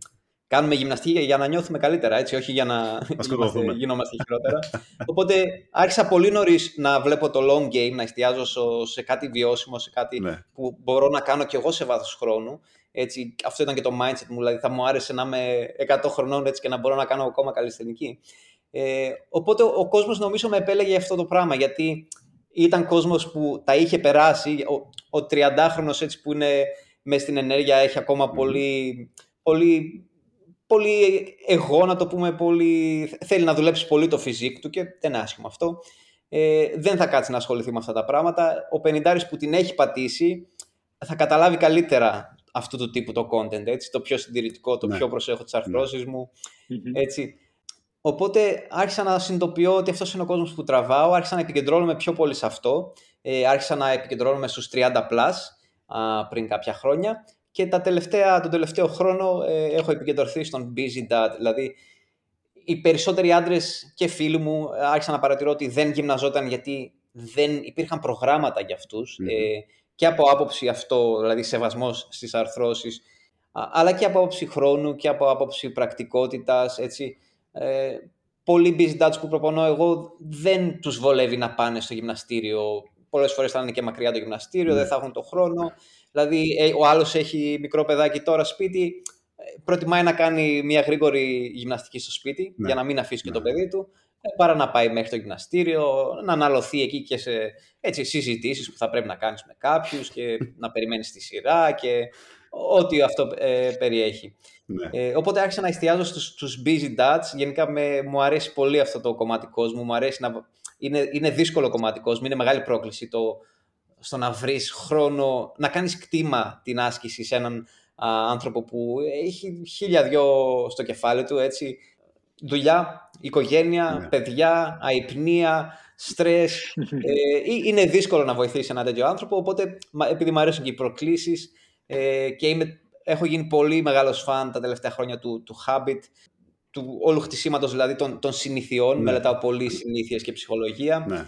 κάνουμε γυμναστική για να νιώθουμε καλύτερα, έτσι, όχι για να γινόμαστε, γινόμαστε χειρότερα. Οπότε άρχισα πολύ νωρίς να βλέπω το long game, να εστιάζω σε κάτι βιώσιμο, σε κάτι ναι. που μπορώ να κάνω κι εγώ σε βάθος χρόνου. Έτσι, αυτό ήταν και το mindset μου, δηλαδή θα μου άρεσε να είμαι 100 χρονών έτσι, και να μπορώ να κάνω ακόμα καλλιτεχνική. Ε, οπότε ο, ο κόσμος νομίζω με επέλεγε αυτό το πράγμα, γιατί ήταν κόσμος που τα είχε περάσει, ο, ο 30χρονος έτσι που είναι μέσα στην ενέργεια έχει ακόμα πολύ, πολύ πολύ εγώ, να το πούμε, πολύ... θέλει να δουλέψει πολύ το φυσικό του και δεν είναι άσχημο αυτό. Ε, δεν θα κάτσει να ασχοληθεί με αυτά τα πράγματα. Ο πενιντάρης που την έχει πατήσει θα καταλάβει καλύτερα αυτού του τύπου το content, έτσι, το πιο συντηρητικό, το ναι. πιο προσέχω τις αρθρώσεις ναι. μου, έτσι. Οπότε άρχισα να συνειδητοποιώ ότι αυτός είναι ο κόσμος που τραβάω, άρχισα να επικεντρώνομαι πιο πολύ σε αυτό, ε, άρχισα να επικεντρώνομαι στους 30 plus πριν κάποια χρόνια και τα τελευταία, τον τελευταίο χρόνο ε, έχω επικεντρωθεί στον busy dad. Δηλαδή, οι περισσότεροι άντρες και φίλοι μου ε, άρχισαν να παρατηρώ ότι δεν γυμναζόταν γιατί δεν υπήρχαν προγράμματα για αυτούς. Ε, και από άποψη αυτό, δηλαδή σεβασμός στις αρθρώσεις, αλλά και από άποψη χρόνου και από άποψη πρακτικότητας, έτσι. Ε, πολλοί busy dads που προπονώ εγώ δεν τους βολεύει να πάνε στο γυμναστήριο. Πολλές φορές θα είναι και μακριά το γυμναστήριο, δεν ναι. θα έχουν το χρόνο. Δηλαδή, ε, ο άλλος έχει μικρό παιδάκι τώρα σπίτι, ε, προτιμάει να κάνει μια γρήγορη γυμναστική στο σπίτι ναι. για να μην αφήσει και το ναι. παιδί του ε, παρά να πάει μέχρι το γυμναστήριο, να αναλωθεί εκεί και σε έτσι, συζητήσεις που θα πρέπει να κάνεις με κάποιους και να περιμένεις τη σειρά και ό,τι αυτό ε, περιέχει. Ναι. Ε, οπότε άρχισα να εστιάζω στους, στους busy dads. Γενικά με, μου αρέσει πολύ αυτό το κομμάτι κόσμου. Μου αρέσει να... Είναι, είναι δύσκολο κομμάτι κόσμου, είναι μεγάλη πρόκληση το, στο να βρεις χρόνο, να κάνεις κτήμα την άσκηση σε έναν άνθρωπο που έχει χίλια δυο στο κεφάλι του, έτσι. Δουλειά, οικογένεια, ναι. παιδιά, αϊπνία, στρες. ε, είναι δύσκολο να βοηθήσεις έναν τέτοιο άνθρωπο, οπότε επειδή μου αρέσουν και οι προκλήσεις ε, και είμαι, έχω γίνει πολύ μεγάλος φαν τα τελευταία χρόνια του, του Habit, του όλου χτισήματος δηλαδή των, των συνηθιών. Ναι. Μελετάω πολύ συνήθειες και ψυχολογία. Ναι.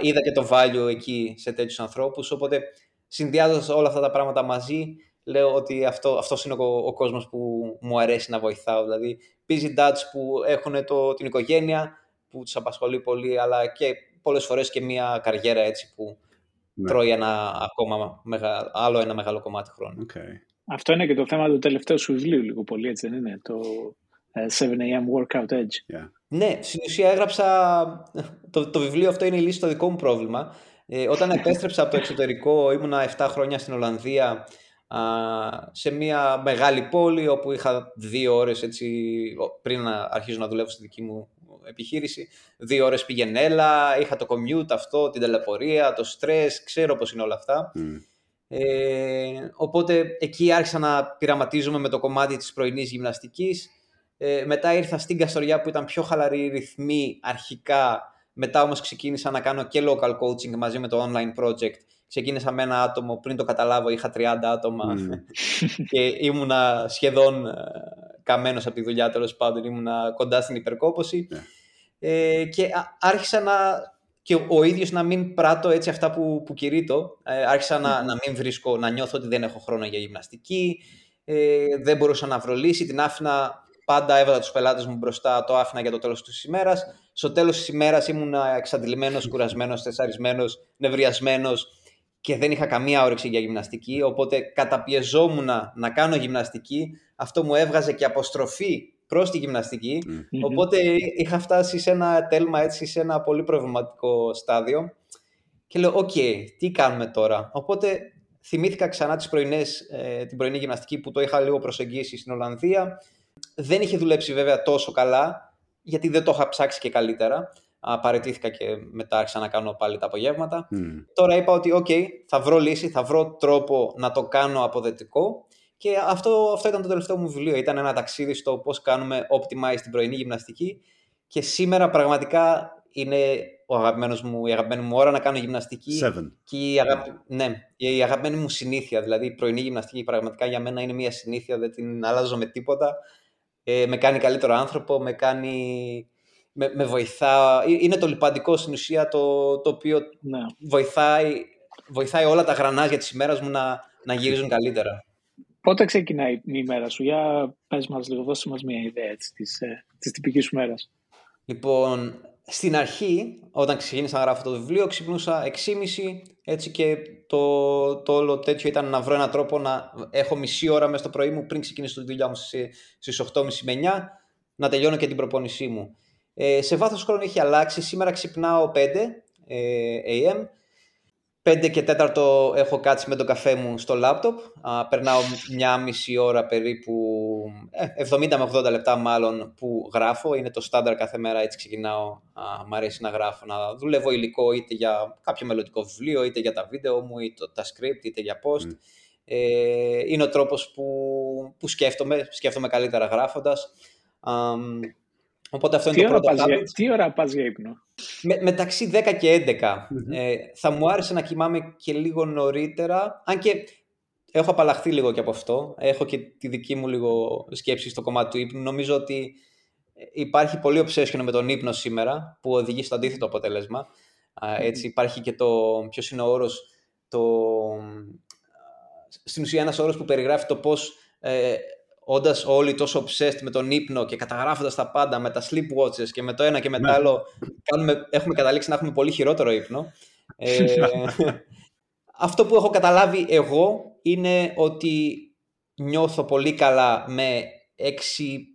είδα και το value εκεί σε τέτοιους ανθρώπους. Οπότε συνδυάζοντας όλα αυτά τα πράγματα μαζί, λέω ότι αυτό αυτός είναι ο, ο κόσμος που μου αρέσει να βοηθάω. Δηλαδή, busy dads που έχουν το, την οικογένεια, που τους απασχολεί πολύ, αλλά και πολλές φορές και μια καριέρα έτσι που ναι. τρώει ένα ακόμα μεγα, άλλο ένα μεγάλο κομμάτι χρόνου. Okay. Αυτό είναι και το θέμα του τελευταίου σου βιβλίου λίγο πολύ, έτσι δεν είναι, το 7am ε, Workout Edge. Yeah. Ναι, στην ουσία έγραψα, το, το βιβλίο αυτό είναι η λύση στο δικό μου πρόβλημα. Ε, όταν επέστρεψα από το εξωτερικό, ήμουνα 7 χρόνια στην Ολλανδία, σε μια μεγάλη πόλη όπου είχα δύο ώρες έτσι, πριν να αρχίσω να δουλεύω στη δική μου επιχείρηση. Δύο ώρες πήγαινε είχα το commute αυτό, την τελεπορία, το stress, ξέρω πώς είναι όλα αυτά. Ε, οπότε εκεί άρχισα να πειραματίζομαι με το κομμάτι της πρωινής γυμναστικής. Ε, μετά ήρθα στην Καστοριά που ήταν πιο χαλαρή ρυθμή αρχικά. Μετά όμως ξεκίνησα να κάνω και local coaching μαζί με το online project Ξεκίνησα με ένα άτομο, πριν το καταλάβω είχα 30 άτομα και ήμουνα σχεδόν ε, καμένος από τη δουλειά, τέλος πάντων ήμουνα κοντά στην υπερκόπωση. Ναι. Ε, και άρχισα να, και ο ίδιος να μην πράττω έτσι αυτά που, που κηρύττω. Ε, άρχισα να, να μην βρίσκω, να νιώθω ότι δεν έχω χρόνο για γυμναστική, ε, δεν μπορούσα να βρω λύση, την άφηνα πάντα έβαλα τους πελάτες μου μπροστά, το άφηνα για το τέλος της ημέρας. Στο τέλος της ημέρας ήμουν εξαντλημένος, κουρασμένος, τεσσαρισμένος, νευριασμένος και δεν είχα καμία όρεξη για γυμναστική, οπότε καταπιεζόμουν να κάνω γυμναστική. Αυτό μου έβγαζε και αποστροφή προς τη γυμναστική, οπότε είχα φτάσει σε ένα τέλμα έτσι, σε ένα πολύ προβληματικό στάδιο και λέω, οκ, τι κάνουμε τώρα; Οπότε θυμήθηκα ξανά τις πρωινές, ε, την πρωινή γυμναστική που το είχα λίγο προσεγγίσει στην Ολλανδία. Δεν είχε δουλέψει βέβαια τόσο καλά, γιατί δεν το είχα ψάξει και καλύτερα παραιτήθηκα και μετά άρχισα να κάνω πάλι τα απογεύματα. Τώρα είπα ότι οκ, θα βρω λύση, θα βρω τρόπο να το κάνω αποδετικό και αυτό, αυτό ήταν το τελευταίο μου βιβλίο. Ήταν ένα ταξίδι στο πώς κάνουμε optimize την πρωινή γυμναστική και σήμερα πραγματικά είναι ο αγαπημένος μου, η αγαπημένη μου ώρα να κάνω γυμναστική. Seven. Και η, αγαπη... ναι, η αγαπημένη μου συνήθεια. Δηλαδή η πρωινή γυμναστική πραγματικά για μένα είναι μια συνήθεια, δεν την αλλάζω με τίποτα. Ε, με κάνει καλύτερο άνθρωπο, με κάνει με, με βοηθά. Ε, είναι το λιπαντικό στην ουσία το, το οποίο ναι. βοηθάει, βοηθάει όλα τα γρανάζια της ημέρας μου να, να γυρίζουν καλύτερα. Πότε ξεκινάει η ημέρα σου, για πες μας λίγο, δώσε μας μια ιδέα έτσι, της, ε, της τυπικής σου μέρας. Λοιπόν, στην αρχή, όταν ξεκίνησα να γράφω το βιβλίο, ξυπνούσα 6.30 έτσι και το, το όλο τέτοιο ήταν να βρω έναν τρόπο να έχω μισή ώρα μέσα στο πρωί μου πριν ξεκινήσω τη δουλειά μου στις 8.30 με 9, να τελειώνω και την προπόνησή μου. Ε, σε βάθος χρόνου έχει αλλάξει. Σήμερα ξυπνάω 5 ε, AM. 5 και 4 έχω κάτσει με τον καφέ μου στο λάπτοπ. περνάω μια μισή ώρα περίπου, ε, 70 με 80 λεπτά μάλλον που γράφω. Είναι το στάνταρ κάθε μέρα, έτσι ξεκινάω. Α, μ' αρέσει να γράφω, να δουλεύω υλικό είτε για κάποιο μελλοντικό βιβλίο, είτε για τα βίντεο μου, είτε τα script, είτε για post. Ε, είναι ο τρόπος που, που σκέφτομαι, σκέφτομαι καλύτερα γράφοντας. Οπότε αυτό τι είναι το πρώτο habit. Τι ώρα πας για ύπνο; Με, μεταξύ 10 και 11. Ε, θα μου άρεσε να κοιμάμαι και λίγο νωρίτερα, αν και έχω απαλλαχθεί λίγο και από αυτό. Έχω και τη δική μου λίγο σκέψη στο κομμάτι του ύπνου. Νομίζω ότι υπάρχει πολύ obsession με τον ύπνο σήμερα, που οδηγεί στο αντίθετο αποτέλεσμα. Έτσι υπάρχει και το, ποιος είναι ο όρος, το, στην ουσία ένας όρος που περιγράφει το πώς ε, όντας όλοι τόσο obsessed με τον ύπνο και καταγράφοντας τα πάντα με τα sleep watches και με το ένα και με το ναι. άλλο, κάνουμε, έχουμε καταλήξει να έχουμε πολύ χειρότερο ύπνο. Ε, αυτό που έχω καταλάβει εγώ είναι ότι νιώθω πολύ καλά με 6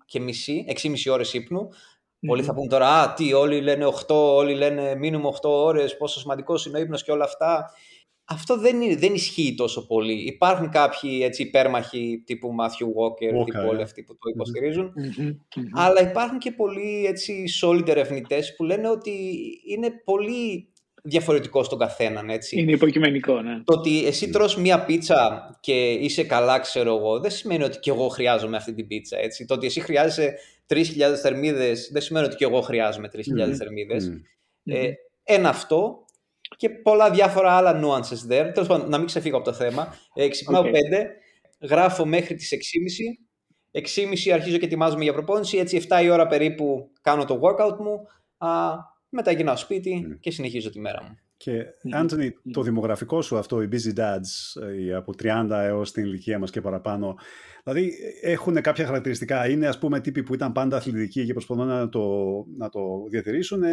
και μισή, 6,5 ώρες ύπνου. Mm-hmm. Πολλοί θα πούν τώρα, α, τι, όλοι λένε 8, όλοι λένε μήνυμο 8 ώρες, πόσο σημαντικός είναι ο ύπνος και όλα αυτά. Αυτό δεν, δεν ισχύει τόσο πολύ. Υπάρχουν κάποιοι έτσι, υπέρμαχοι τύπου Matthew Walker, Walker τύπου όλοι αυτοί που το υποστηριζουν Αλλά υπάρχουν και πολλοί έτσι, solid ερευνητές που λένε ότι είναι πολύ διαφορετικό στον καθέναν. Έτσι. Είναι υποκειμενικό, ναι. Το ότι εσύ τρως μία πίτσα και είσαι καλά, ξέρω εγώ, δεν σημαίνει ότι και εγώ χρειάζομαι αυτή την πίτσα. Έτσι. Το ότι εσύ χρειάζεσαι 3.000 θερμίδες δεν σημαίνει ότι και εγώ χρειάζομαι 3.000 mm. θερμίδες. Ε, ένα αυτό και πολλά διάφορα άλλα nuances there. Τέλος πάντων, να μην ξεφύγω από το θέμα. Ε, ξυπνάω okay. 5, γράφω μέχρι τις 6.30. 6.30 αρχίζω και ετοιμάζομαι για προπόνηση. Έτσι, 7 η ώρα περίπου κάνω το workout μου. Α, μετά γυρνάω σπίτι mm. και συνεχίζω τη μέρα μου. Και, Άντωνη, το δημογραφικό σου αυτό, οι busy dads, οι από 30 έως την ηλικία μας και παραπάνω, δηλαδή έχουν κάποια χαρακτηριστικά; Είναι, ας πούμε, τύποι που ήταν πάντα αθλητικοί και προσπαθούν να το, να το διατηρήσουν.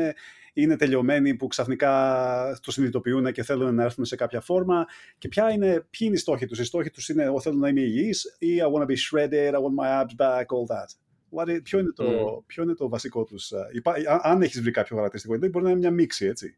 Είναι τελειωμένοι που ξαφνικά το συνειδητοποιούν και θέλουν να έρθουν σε κάποια φόρμα; Και ποια είναι, ποιοι είναι οι στόχοι τους; Οι στόχοι τους είναι, εγώ θέλω να είμαι υγιής ή I want to be shredded, I want my abs back, all that. What, ποιο, είναι το, mm. ποιο είναι το βασικό τους. Αν έχεις βρει κάποιο χαρακτηριστικό, δεν μπορεί να είναι μια μίξη, έτσι.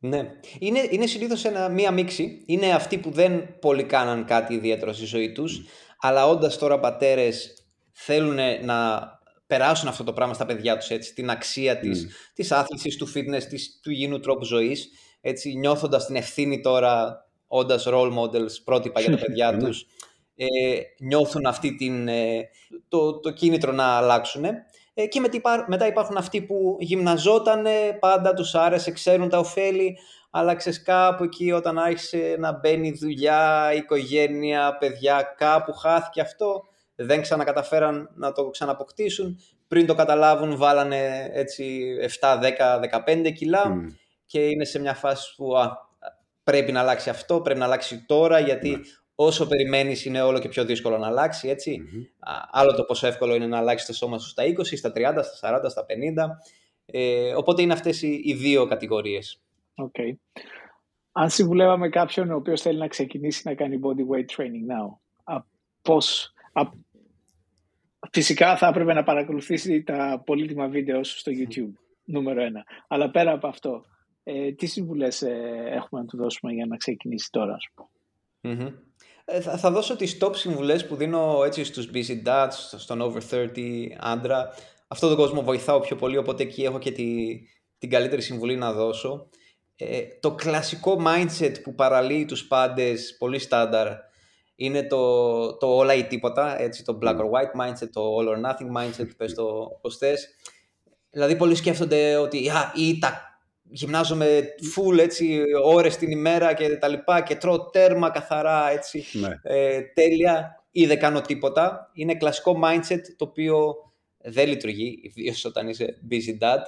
Ναι. Είναι, είναι συνήθως μία μίξη. Είναι αυτοί που δεν πολύ κάναν κάτι ιδιαίτερο στη ζωή τους, αλλά όντας τώρα πατέρες θέλουν να περάσουν αυτό το πράγμα στα παιδιά τους, την αξία της mm. της άθλησης, του fitness, της, του υγιεινού τρόπου ζωής, έτσι, νιώθοντας την ευθύνη τώρα, όντας role models, πρότυπα για τα παιδιά τους, ε, νιώθουν αυτή την, ε, το, το κίνητρο να αλλάξουν. Ε, και μετά υπάρχουν αυτοί που γυμναζόταν, πάντα τους άρεσε, ξέρουν τα ωφέλη, αλλά ξέρεις κάπου εκεί όταν άρχισε να μπαίνει δουλειά, οικογένεια, παιδιά, κάπου χάθηκε αυτό, δεν ξανακαταφέραν να το ξαναποκτήσουν. Πριν το καταλάβουν βάλανε έτσι 7, 10, 15 κιλά και είναι σε μια φάση που α, πρέπει να αλλάξει αυτό, πρέπει να αλλάξει τώρα γιατί ναι όσο περιμένεις είναι όλο και πιο δύσκολο να αλλάξει. Άλλο το πόσο εύκολο είναι να αλλάξει το σώμα σου στα 20, στα 30, στα 40, στα 50. Ε, οπότε είναι αυτές οι, οι δύο κατηγορίες. Okay. Αν συμβουλεύαμε κάποιον ο οποίος θέλει να ξεκινήσει να κάνει body weight training now, α, πώς, α, φυσικά θα έπρεπε να παρακολουθήσει τα πολύτιμα βίντεο σου στο YouTube, νούμερο ένα. Αλλά πέρα από αυτό, ε, τι συμβουλές ε, έχουμε να του δώσουμε για να ξεκινήσει τώρα, ας πούμε; Ε, θα, θα δώσω τις top συμβουλές που δίνω έτσι στους busy dads, στον over 30 άντρα. Αυτό τον κόσμο βοηθάω πιο πολύ, οπότε εκεί έχω και τη, την καλύτερη συμβουλή να δώσω. Ε, το κλασικό mindset που παραλύει τους πάντες, πολύ στάνταρ, είναι το, το όλα ή τίποτα, έτσι, το black or white mindset, το all or nothing mindset, πες το πώς θες. Δηλαδή πολλοί σκέφτονται ότι α, ή τα γυμνάζομαι full έτσι, ώρες την ημέρα και τα λοιπά και τρώω τέρμα καθαρά έτσι, ναι. ε, τέλεια ή δεν κάνω τίποτα. Είναι κλασικό mindset το οποίο δεν λειτουργεί, ιδίως όταν είσαι busy dad.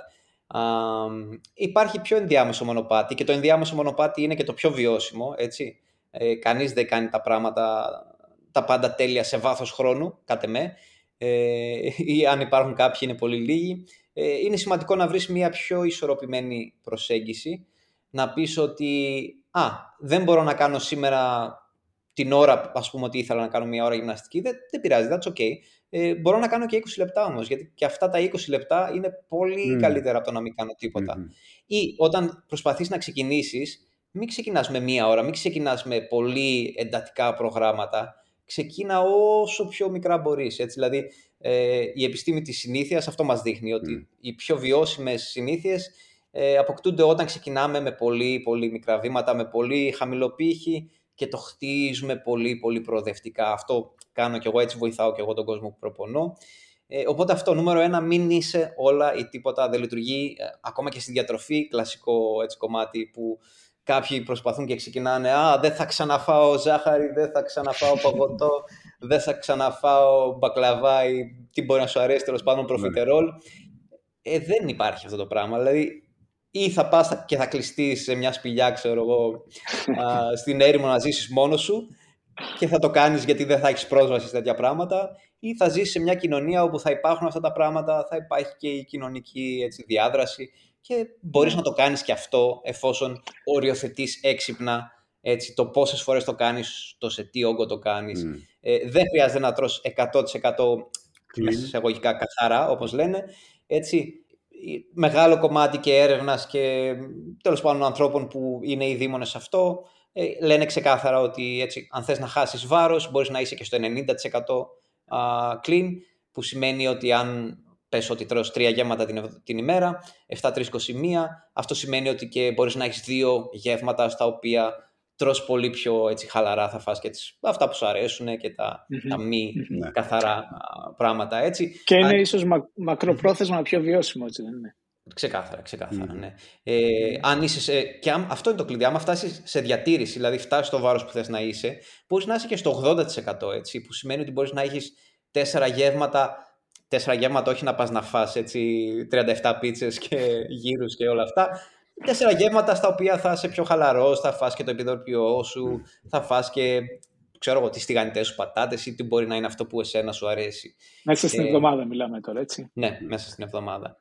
υπάρχει πιο ενδιάμεσο μονοπάτι και το ενδιάμεσο μονοπάτι είναι και το πιο βιώσιμο, έτσι. Ε, κανείς δεν κάνει τα πράγματα τα πάντα τέλεια σε βάθος χρόνου, κάτε με, ε, ή αν υπάρχουν κάποιοι είναι πολύ λίγοι ε, είναι σημαντικό να βρεις μια πιο ισορροπημένη προσέγγιση, να πεις ότι «Α, δεν μπορώ να κάνω σήμερα την ώρα, ας πούμε ότι ήθελα να κάνω μια ώρα γυμναστική, δεν, δεν πειράζει, that's okay. Ε, μπορώ να κάνω και 20 λεπτά όμως, γιατί και αυτά τα 20 λεπτά είναι πολύ καλύτερα από το να μην κάνω Ή όταν προσπαθείς να ξεκινήσεις, μην ξεκινάς με μία ώρα, μην ξεκινάς με πολύ εντατικά προγράμματα, ξεκίνα όσο πιο μικρά μπορείς. Έτσι, δηλαδή, ε, η επιστήμη της συνήθειας αυτό μας δείχνει, ότι οι πιο βιώσιμες συνήθειες ε, αποκτούνται όταν ξεκινάμε με πολύ, πολύ μικρά βήματα, με πολύ χαμηλό και το χτίζουμε πολύ, πολύ προοδευτικά. Αυτό κάνω και εγώ, έτσι βοηθάω και εγώ τον κόσμο που προπονώ. Ε, οπότε αυτό, νούμερο ένα, μην είσαι όλα ή τίποτα, δεν λειτουργεί. Ε, ακόμα και στη διατροφή, κλασικό έτσι, κομμάτι που Κάποιοι προσπαθούν και ξεκινάνε «Α, δεν θα ξαναφάω ζάχαρη, δεν θα ξαναφάω παγωτό, δεν θα ξαναφάω μπακλαβά ή τι μπορεί να σου αρέσει τέλος πάντων προφιτερόλ». Ναι. Ε, δεν υπάρχει αυτό το πράγμα. Δηλαδή, ή θα πας και θα κλειστείς σε μια σπηλιά, ξέρω εγώ, στην έρημο να ζήσεις μόνος σου και θα το κάνεις γιατί δεν θα έχεις πρόσβαση σε τέτοια πράγματα ή θα ζεις σε μια κοινωνία όπου θα υπάρχουν αυτά τα πράγματα, θα υπάρχει και η κοινωνική έτσι, διάδραση και μπορείς να το κάνεις και αυτό εφόσον οριοθετείς έξυπνα έτσι, το πόσες φορές το κάνεις, το σε τι όγκο το κάνεις. Ε, δεν χρειάζεται να τρως 100% μέσα εισαγωγικά καθαρά, όπως λένε. Έτσι, μεγάλο κομμάτι και έρευνας και τέλος πάντων ανθρώπων που είναι οι δήμονες σε αυτό ε, λένε ξεκάθαρα ότι έτσι, αν θες να χάσεις βάρος μπορείς να είσαι και στο 90% clean που σημαίνει ότι αν πες ότι τρως τρία γεύματα την, την ημέρα 7-3-21 αυτό σημαίνει ότι και μπορείς να έχεις δύο γεύματα στα οποία τρως πολύ πιο έτσι, χαλαρά θα φας και τις, αυτά που σου αρέσουν και τα, τα μη ναι. καθαρά πράγματα έτσι. Και είναι Αν... ίσως μα, μακροπρόθεσμα πιο βιώσιμο έτσι δεν είναι; Ξεκάθαρα, ξεκάθαρα, ναι. Ε, αν είσαι σε, και αν, αυτό είναι το κλειδί. Άμα φτάσεις σε διατήρηση, δηλαδή φτάσεις στο βάρος που θες να είσαι, μπορείς να είσαι και στο 80%. Έτσι, που σημαίνει ότι μπορείς να έχεις τέσσερα γεύματα. Τέσσερα γεύματα, όχι να πας να φας έτσι 37 πίτσες και γύρους και όλα αυτά. Τέσσερα γεύματα στα οποία θα είσαι πιο χαλαρός, θα φας και το επιδόρπιό σου, θα φας και ξέρω εγώ, τις τηγανιτές σου πατάτες ή τι μπορεί να είναι αυτό που εσένα σου αρέσει. Μέσα στην ε, εβδομάδα μιλάμε τώρα, έτσι. Ναι, μέσα στην εβδομάδα.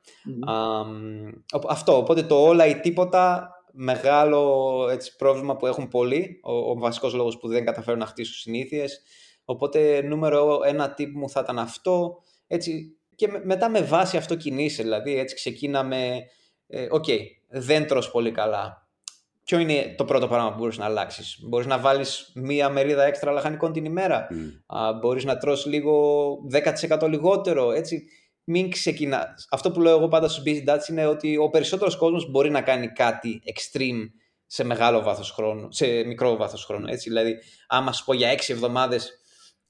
αυτό, οπότε το όλα ή τίποτα, μεγάλο έτσι, πρόβλημα που έχουν πολλοί, ο, ο βασικός λόγος που δεν καταφέρουν να χτίσουν συνήθειες. Οπότε νούμερο ένα tip μου θα ήταν αυτό. Έτσι, και μετά με βάση αυτό κινείσαι, δηλαδή έτσι ξεκίναμε, ε, OK, okay, δεν τρως πολύ καλά, ποιο είναι το πρώτο πράγμα που μπορείς να αλλάξεις; Μπορείς να βάλεις μία μερίδα έξτρα λαχανικών την ημέρα; Mm. μπορείς να τρως λίγο 10% λιγότερο; Έτσι. Μην ξεκινά. Αυτό που λέω εγώ πάντα στους busy dads είναι ότι ο περισσότερος κόσμος μπορεί να κάνει κάτι extreme σε μεγάλο βάθος χρόνου, σε μικρό βάθος χρόνου. Έτσι. Δηλαδή, άμα σου πω για 6 εβδομάδες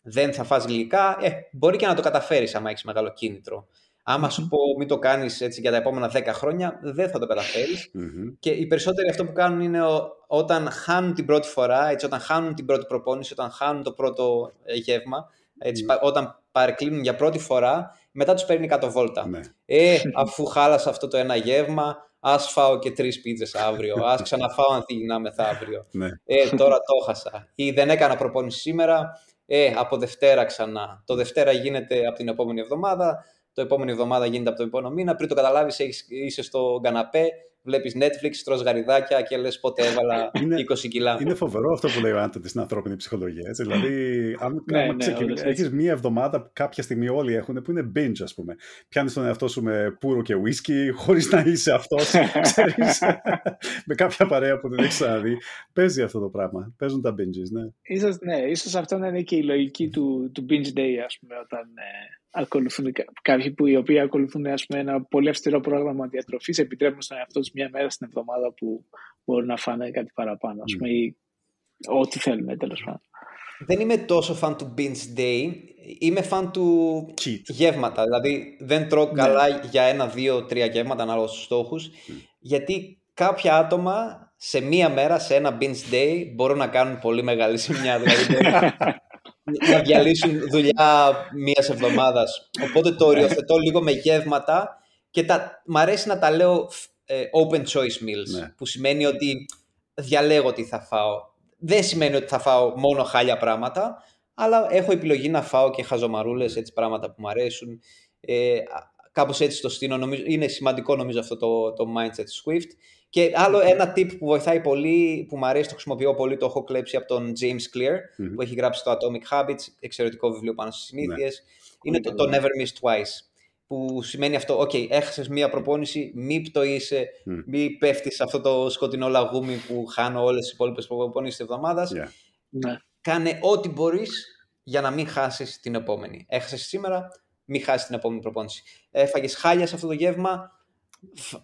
δεν θα φας γλυκά, ε, μπορεί και να το καταφέρεις άμα έχεις μεγάλο κίνητρο. Άμα σου πω μην το κάνεις έτσι για τα επόμενα 10 χρόνια, δεν θα το καταφερεις Και οι περισσότεροι αυτό που κάνουν είναι όταν χάνουν την πρώτη φορά, έτσι, όταν χάνουν την πρώτη προπόνηση, όταν χάνουν το πρώτο ε, γεύμα, έτσι, όταν παρεκκλίνουν για πρώτη φορά, μετά τους παίρνει κάτω βόλτα. Ναι. Ε, αφού χάλασα αυτό το ένα γεύμα, ας φάω και τρεις πίτσες αύριο, ας ξαναφάω ανθυγινά μεθαύριο. Ναι. Ε, τώρα το χάσα. Ή δεν έκανα προπόνηση σήμερα, ε, από Δευτέρα ξανά. Το Δευτέρα γίνεται από την επόμενη εβδομάδα το επόμενη εβδομάδα γίνεται από το επόμενο μήνα. Πριν το καταλάβεις, είσαι στο καναπέ, βλέπεις Netflix, τρως γαριδάκια και λες πότε έβαλα 20 κιλά. Είναι φοβερό αυτό που λέει ο Άντωνης στην ανθρώπινη ψυχολογία. Έτσι. Δηλαδή, αν ναι, ναι, έχεις μία εβδομάδα που κάποια στιγμή όλοι έχουν, που είναι binge, ας πούμε. Πιάνεις τον εαυτό σου με πουρο και whisky, χωρίς να είσαι αυτός. με κάποια παρέα που δεν έχεις ξαναδεί. Παίζει αυτό το πράγμα. Παίζουν τα binges, ναι. Ίσως, ναι, ίσως αυτό να είναι και η λογική του, του binge day, ας πούμε, όταν. Ε ακολουθούν κάποιοι που οι οποίοι ακολουθούν ας πούμε, ένα πολύ αυστηρό πρόγραμμα διατροφής επιτρέπουν στον εαυτό τους μια μέρα στην εβδομάδα που μπορούν να φάνε κάτι παραπάνω ας πούμε, ή ό,τι θέλουν τέλος πάντων. Δεν είμαι τόσο φαν του binge day. Είμαι φαν του Cheat. γεύματα. Δηλαδή δεν τρώω ναι. καλά για ένα, δύο, τρία γεύματα ανάλογα στους στόχους. Γιατί κάποια άτομα σε μία μέρα, σε ένα binge day, μπορούν να κάνουν πολύ μεγάλη σημεία. Δηλαδή να διαλύσουν δουλειά μίας εβδομάδας. Οπότε το οριοθετώ λίγο με γεύματα και τα, μ' αρέσει να τα λέω ε, open choice meals, ναι. που σημαίνει ότι διαλέγω τι θα φάω. Δεν σημαίνει ότι θα φάω μόνο χάλια πράγματα, αλλά έχω επιλογή να φάω και χαζομαρούλες, έτσι πράγματα που μου αρέσουν. Ε, κάπως έτσι το στείνω. Νομίζω, είναι σημαντικό νομίζω αυτό το, το mindset Swift. Και άλλο ένα tip που βοηθάει πολύ, που μου αρέσει, το χρησιμοποιώ πολύ, το έχω κλέψει από τον James Clear, που έχει γράψει το Atomic Habits, εξαιρετικό βιβλίο πάνω στις συνήθειες. Ναι. Είναι το, το Never Miss Twice, που σημαίνει αυτό, ok, έχασες μία προπόνηση, μη πτωείσαι, mm. μη πέφτεις σε αυτό το σκοτεινό λαγούμι που χάνω όλες τις υπόλοιπες προπονήσεις της εβδομάδας. Yeah. Ναι. Κάνε ό,τι μπορείς για να μην χάσεις την επόμενη. Έχασες σήμερα, μην χάσεις την επόμενη προπόνηση. Έφαγες χάλια σε αυτό το γεύμα,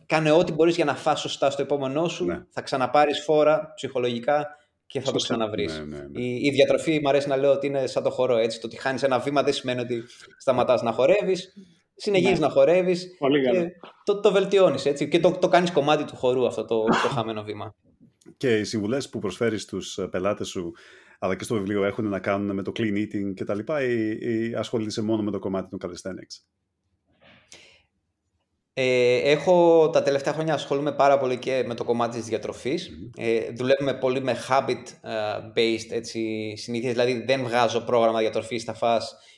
κάνε ό,τι μπορείς για να φας σωστά στο επόμενό σου, ναι. θα ξαναπάρεις φόρα ψυχολογικά και θα το ξαναβρεις. Ναι, ναι, ναι, η, η διατροφή, μου αρέσει να λέω ότι είναι σαν το χορό, έτσι. Το ότι χάνεις ένα βήμα δεν σημαίνει ότι σταματάς να χορεύεις. Συνεχίζεις ναι. να χορεύεις και το, το βελτιώνεις, έτσι. Και το, το κάνεις κομμάτι του χορού αυτό το, το χαμένο βήμα. Και οι συμβουλές που προσφέρεις στους πελάτες σου αλλά και στο βιβλίο έχουν να κάνουν με το clean eating και τα λοιπά ή, ή ασχολείσαι μόνο με το κομμάτι του calisthenics; Ε, έχω τα τελευταία χρόνια ασχολούμαι πάρα πολύ και με το κομμάτι της διατροφής. Ε, δουλεύουμε πολύ με habit-based έτσι, συνήθειες, δηλαδή δεν βγάζω πρόγραμμα διατροφής, θα φας 20,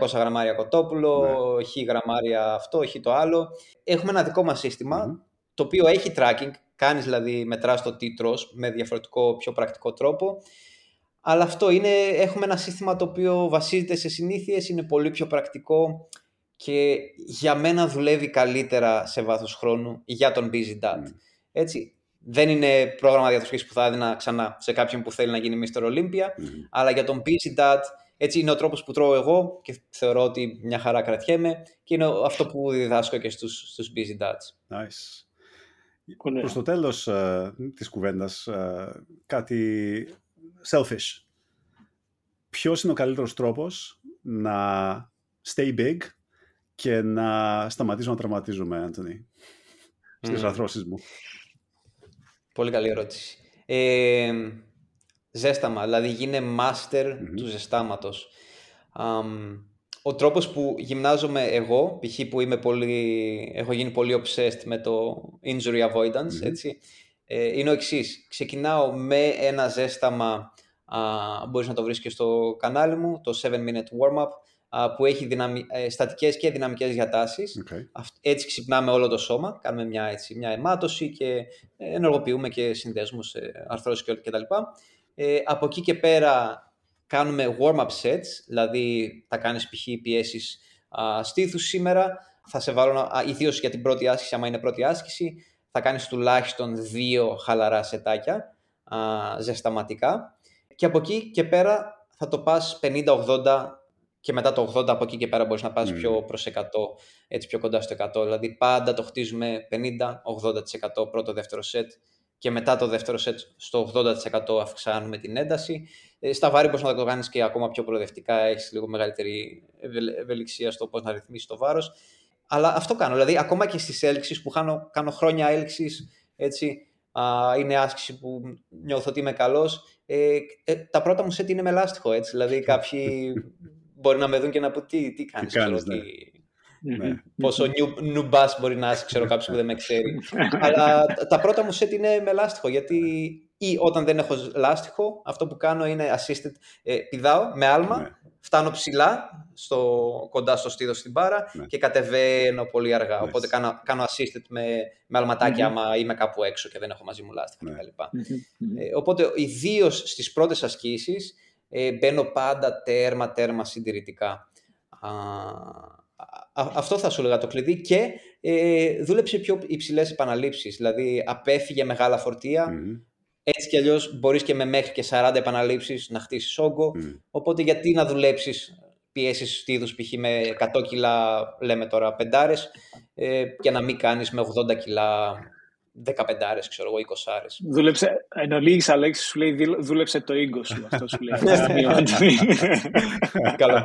200 γραμμάρια κοτόπουλο, ναι. χ γραμμάρια αυτό, χ το άλλο. Έχουμε ένα δικό μας συστημα το οποίο έχει tracking, κάνεις δηλαδή μετράς το τι τρως με διαφορετικό πιο πρακτικό τρόπο. Αλλά αυτό είναι, έχουμε ένα σύστημα το οποίο βασίζεται σε συνήθειες, είναι πολύ πιο πρακτικό και για μένα δουλεύει καλύτερα σε βάθος χρόνου για τον Busy Dad. Mm. Έτσι, δεν είναι πρόγραμμα διατροφής που θα έδινα ξανά σε κάποιον που θέλει να γίνει Mr. Olympia, mm. αλλά για τον Busy Dad έτσι είναι ο τρόπος που τρώω εγώ και θεωρώ ότι μια χαρά κρατιέμαι και είναι αυτό που διδάσκω και στους, στους Busy Dads. Nice. Προς το τέλος uh, της κουβέντας, uh, κάτι selfish. Ποιος είναι ο καλύτερος τρόπος να stay big και να σταματήσω να τραυματίζομαι, Άντωνη, στις mm. αρθρώσεις μου; Πολύ καλή ερώτηση. Ε, ζέσταμα, δηλαδή γίνε master του ζεστάματος. ο τρόπος που γυμνάζομαι εγώ, π.χ. που είμαι πολύ, έχω γίνει πολύ obsessed με το injury avoidance, έτσι, ε, είναι ο εξής. Ξεκινάω με ένα ζέσταμα, α, μπορείς να το βρεις και στο κανάλι μου, το 7 minute warm-up, που έχει δυναμι... Ε, στατικές και δυναμικές διατάσεις. Έτσι ξυπνάμε όλο το σώμα, κάνουμε μια, έτσι, μια αιμάτωση και ε, ενεργοποιούμε και συνδέσμους, ε, αρθρώσεις και τα λοιπά. Ε, από εκεί και πέρα κάνουμε warm-up sets, δηλαδή θα κάνεις π.χ. πιέσεις α, στήθους σήμερα, θα σε βάλω, ιδίως για την πρώτη άσκηση, άμα είναι πρώτη άσκηση, θα κάνεις τουλάχιστον δύο χαλαρά σετάκια, α, ζεσταματικά και από εκεί και πέρα θα το πας 50-80 και μετά το 80 από εκεί και πέρα μπορείς να πας πιο προς 100, έτσι πιο κοντά στο 100. Δηλαδή πάντα το χτίζουμε 50-80% πρώτο δεύτερο σετ και μετά το δεύτερο σετ στο 80% αυξάνουμε την ένταση. Ε, στα βάρη μπορείς να το κάνεις και ακόμα πιο προοδευτικά, έχεις λίγο μεγαλύτερη ευελιξία στο πώς να ρυθμίσεις το βάρος. Αλλά αυτό κάνω, δηλαδή ακόμα και στις έλξεις που κάνω, κάνω χρόνια έλξεις, έτσι, α, είναι άσκηση που νιώθω ότι είμαι καλός, ε, ε, τα πρώτα μου σετ είναι με λάστιχο, έτσι, δηλαδή κάποιοι μπορεί να με δουν και να πω τι, τι κάνεις, τι κάνεις ξέρω, ναι. ναι. Πόσο νουμπά μπορεί να είσαι, ξέρω κάποιος που δεν με ξέρει. Αλλά τα πρώτα μου σετ είναι με λάστιχο. Γιατί ή όταν δεν έχω λάστιχο, αυτό που κάνω είναι assisted. Ε, πηδάω με άλμα, ναι. φτάνω ψηλά στο, κοντά στο στήθος στην μπάρα ναι. και κατεβαίνω πολύ αργά. Οπότε κάνω, κάνω assisted με, με αλματάκια άμα είμαι κάπου έξω και δεν έχω μαζί μου λάστιχο κτλ. Ε, οπότε ιδίως στις πρώτες ασκήσεις ε, μπαίνω πάντα τέρμα, τέρμα συντηρητικά. Α, αυτό θα σου έλεγα το κλειδί. Και ε, δούλεψε πιο υψηλές επαναλήψεις, δηλαδή απέφυγε μεγάλα Έτσι κι αλλιώς μπορείς και με μέχρι και 40 επαναλήψεις να χτίσεις όγκο. Οπότε γιατί να δουλέψεις πιέσεις στήθου π.χ. με 100 κιλά, λέμε τώρα πεντάρες, ε, και να μην κάνεις με 80 κιλά 15 άρες, ξέρω εγώ, 20 άρες. Δούλεψε, εν ολίγης Αλέξης σου λέει δούλεψε το ίγκο σου, αυτό σου λέει. Καλά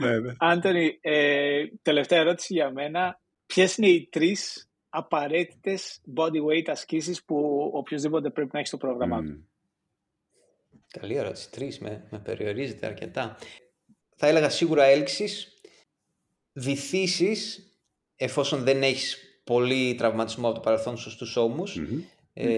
ναι, ναι. Άντωνη, ε, τελευταία ερώτηση για μένα. Ποιες είναι οι τρεις απαραίτητες body weight ασκήσεις που οποιοδήποτε πρέπει να έχει στο πρόγραμμά του; Καλή ερώτηση. Τρεις με, με περιορίζεται αρκετά. Θα έλεγα σίγουρα έλξεις, βυθίσεις, εφόσον δεν έχεις πολύ τραυματισμό από το παρελθόν σου στους ώμους. Ε,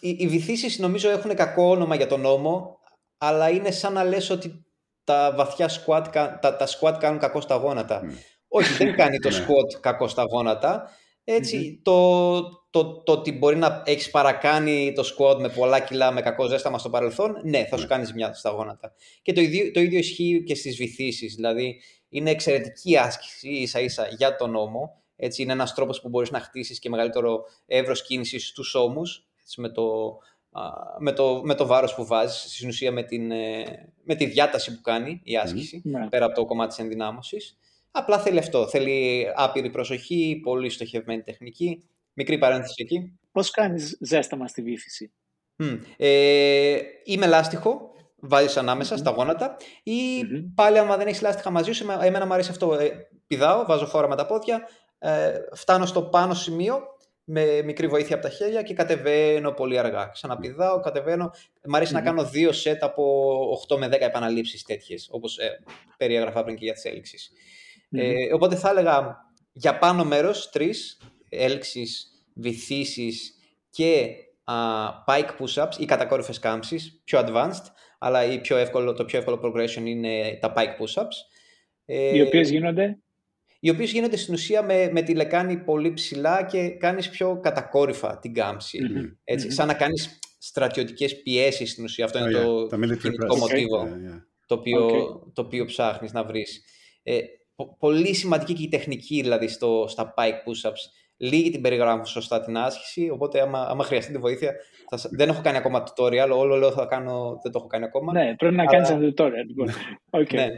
οι, οι βυθίσεις νομίζω έχουν κακό όνομα για τον νόμο, αλλά είναι σαν να λες ότι τα βαθιά squat, τα, τα squat κάνουν κακό στα γόνατα. Όχι, δεν κάνει το ναι. squat κακό στα γόνατα. Έτσι, το, το, το ότι μπορεί να έχεις παρακάνει το squat με πολλά κιλά με κακό ζέσταμα στο παρελθόν, ναι, θα σου ναι. κάνεις μια στα γόνατα. Και το ίδιο, το ίδιο ισχύει και στις βυθίσεις. Δηλαδή, είναι εξαιρετική άσκηση ίσα ίσα για τον νόμο. Έτσι, είναι ένας τρόπος που μπορείς να χτίσεις και μεγαλύτερο εύρος κίνησης στους ώμους με το, με, το, με το βάρος που βάζεις, στην ουσία με, την, ε, με τη διάταση που κάνει η άσκηση, ναι. πέρα από το κομμάτι της ενδυνάμωσης. Απλά θέλει αυτό. Θέλει άπειρη προσοχή, πολύ στοχευμένη τεχνική. Μικρή παρένθεση εκεί. Πώς κάνεις ζέσταμα στη βύθιση; Mm. Ε, είμαι λάστιχο, βάζεις ανάμεσα στα γόνατα ή πάλι άμα δεν έχεις λάστιχα μαζί σου, εμένα μου αρέσει αυτό. Ε, πηδάω, βάζω φόρα με τα πόδια, ε, φτάνω στο πάνω σημείο με μικρή βοήθεια από τα χέρια και κατεβαίνω πολύ αργά. Ξαναπηδάω, κατεβαίνω. Μ' αρεσει να κάνω δύο σετ από 8 με 10 επαναλήψεις τέτοιες, όπως ε, περιέγραφα πριν και για τις ελξεις Ε, οπότε θα έλεγα για πάνω μέρος, τρεις, έλξεις, βυθίσεις και uh, pike push-ups ή κατακόρυφες κάμψεις, πιο advanced, αλλά η πιο εύκολο, το πιο εύκολο progression είναι τα pike push-ups. Οι οποίες γίνονται; Οι οποίες γίνονται στην ουσία με, με τη λεκάνη πολύ ψηλά και κάνεις πιο κατακόρυφα την κάμψη. Mm-hmm. Έτσι, mm-hmm. Σαν να κάνεις στρατιωτικές πιέσεις στην ουσία. Αυτό oh, είναι yeah. το κινητικό μοτίβο okay. yeah, yeah. Το, οποίο, okay. το οποίο ψάχνεις να βρεις. Ε, πολύ σημαντική και η τεχνική δηλαδή στο, στα pike push-ups. Λίγοι την περιγράφουν σωστά την άσκηση, οπότε άμα, άμα χρειαστεί τη βοήθεια, θα, δεν έχω κάνει ακόμα tutorial, όλο λέω θα κάνω, δεν το έχω κάνει ακόμα. Ναι, πρέπει να αλλά... κάνεις ένα tutorial. Λοιπόν. okay. ναι.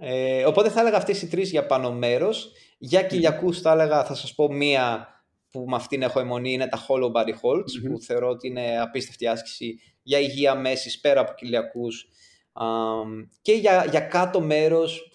Ε, οπότε θα έλεγα αυτές οι τρεις για πάνω μέρος. Για κοιλιακούς θα έλεγα, θα σας πω μία που με αυτήν έχω αιμονή, είναι τα hollow body holds, που θεωρώ ότι είναι απίστευτη άσκηση για υγεία μέση πέρα από κοιλιακούς. και για, για κάτω μέρος,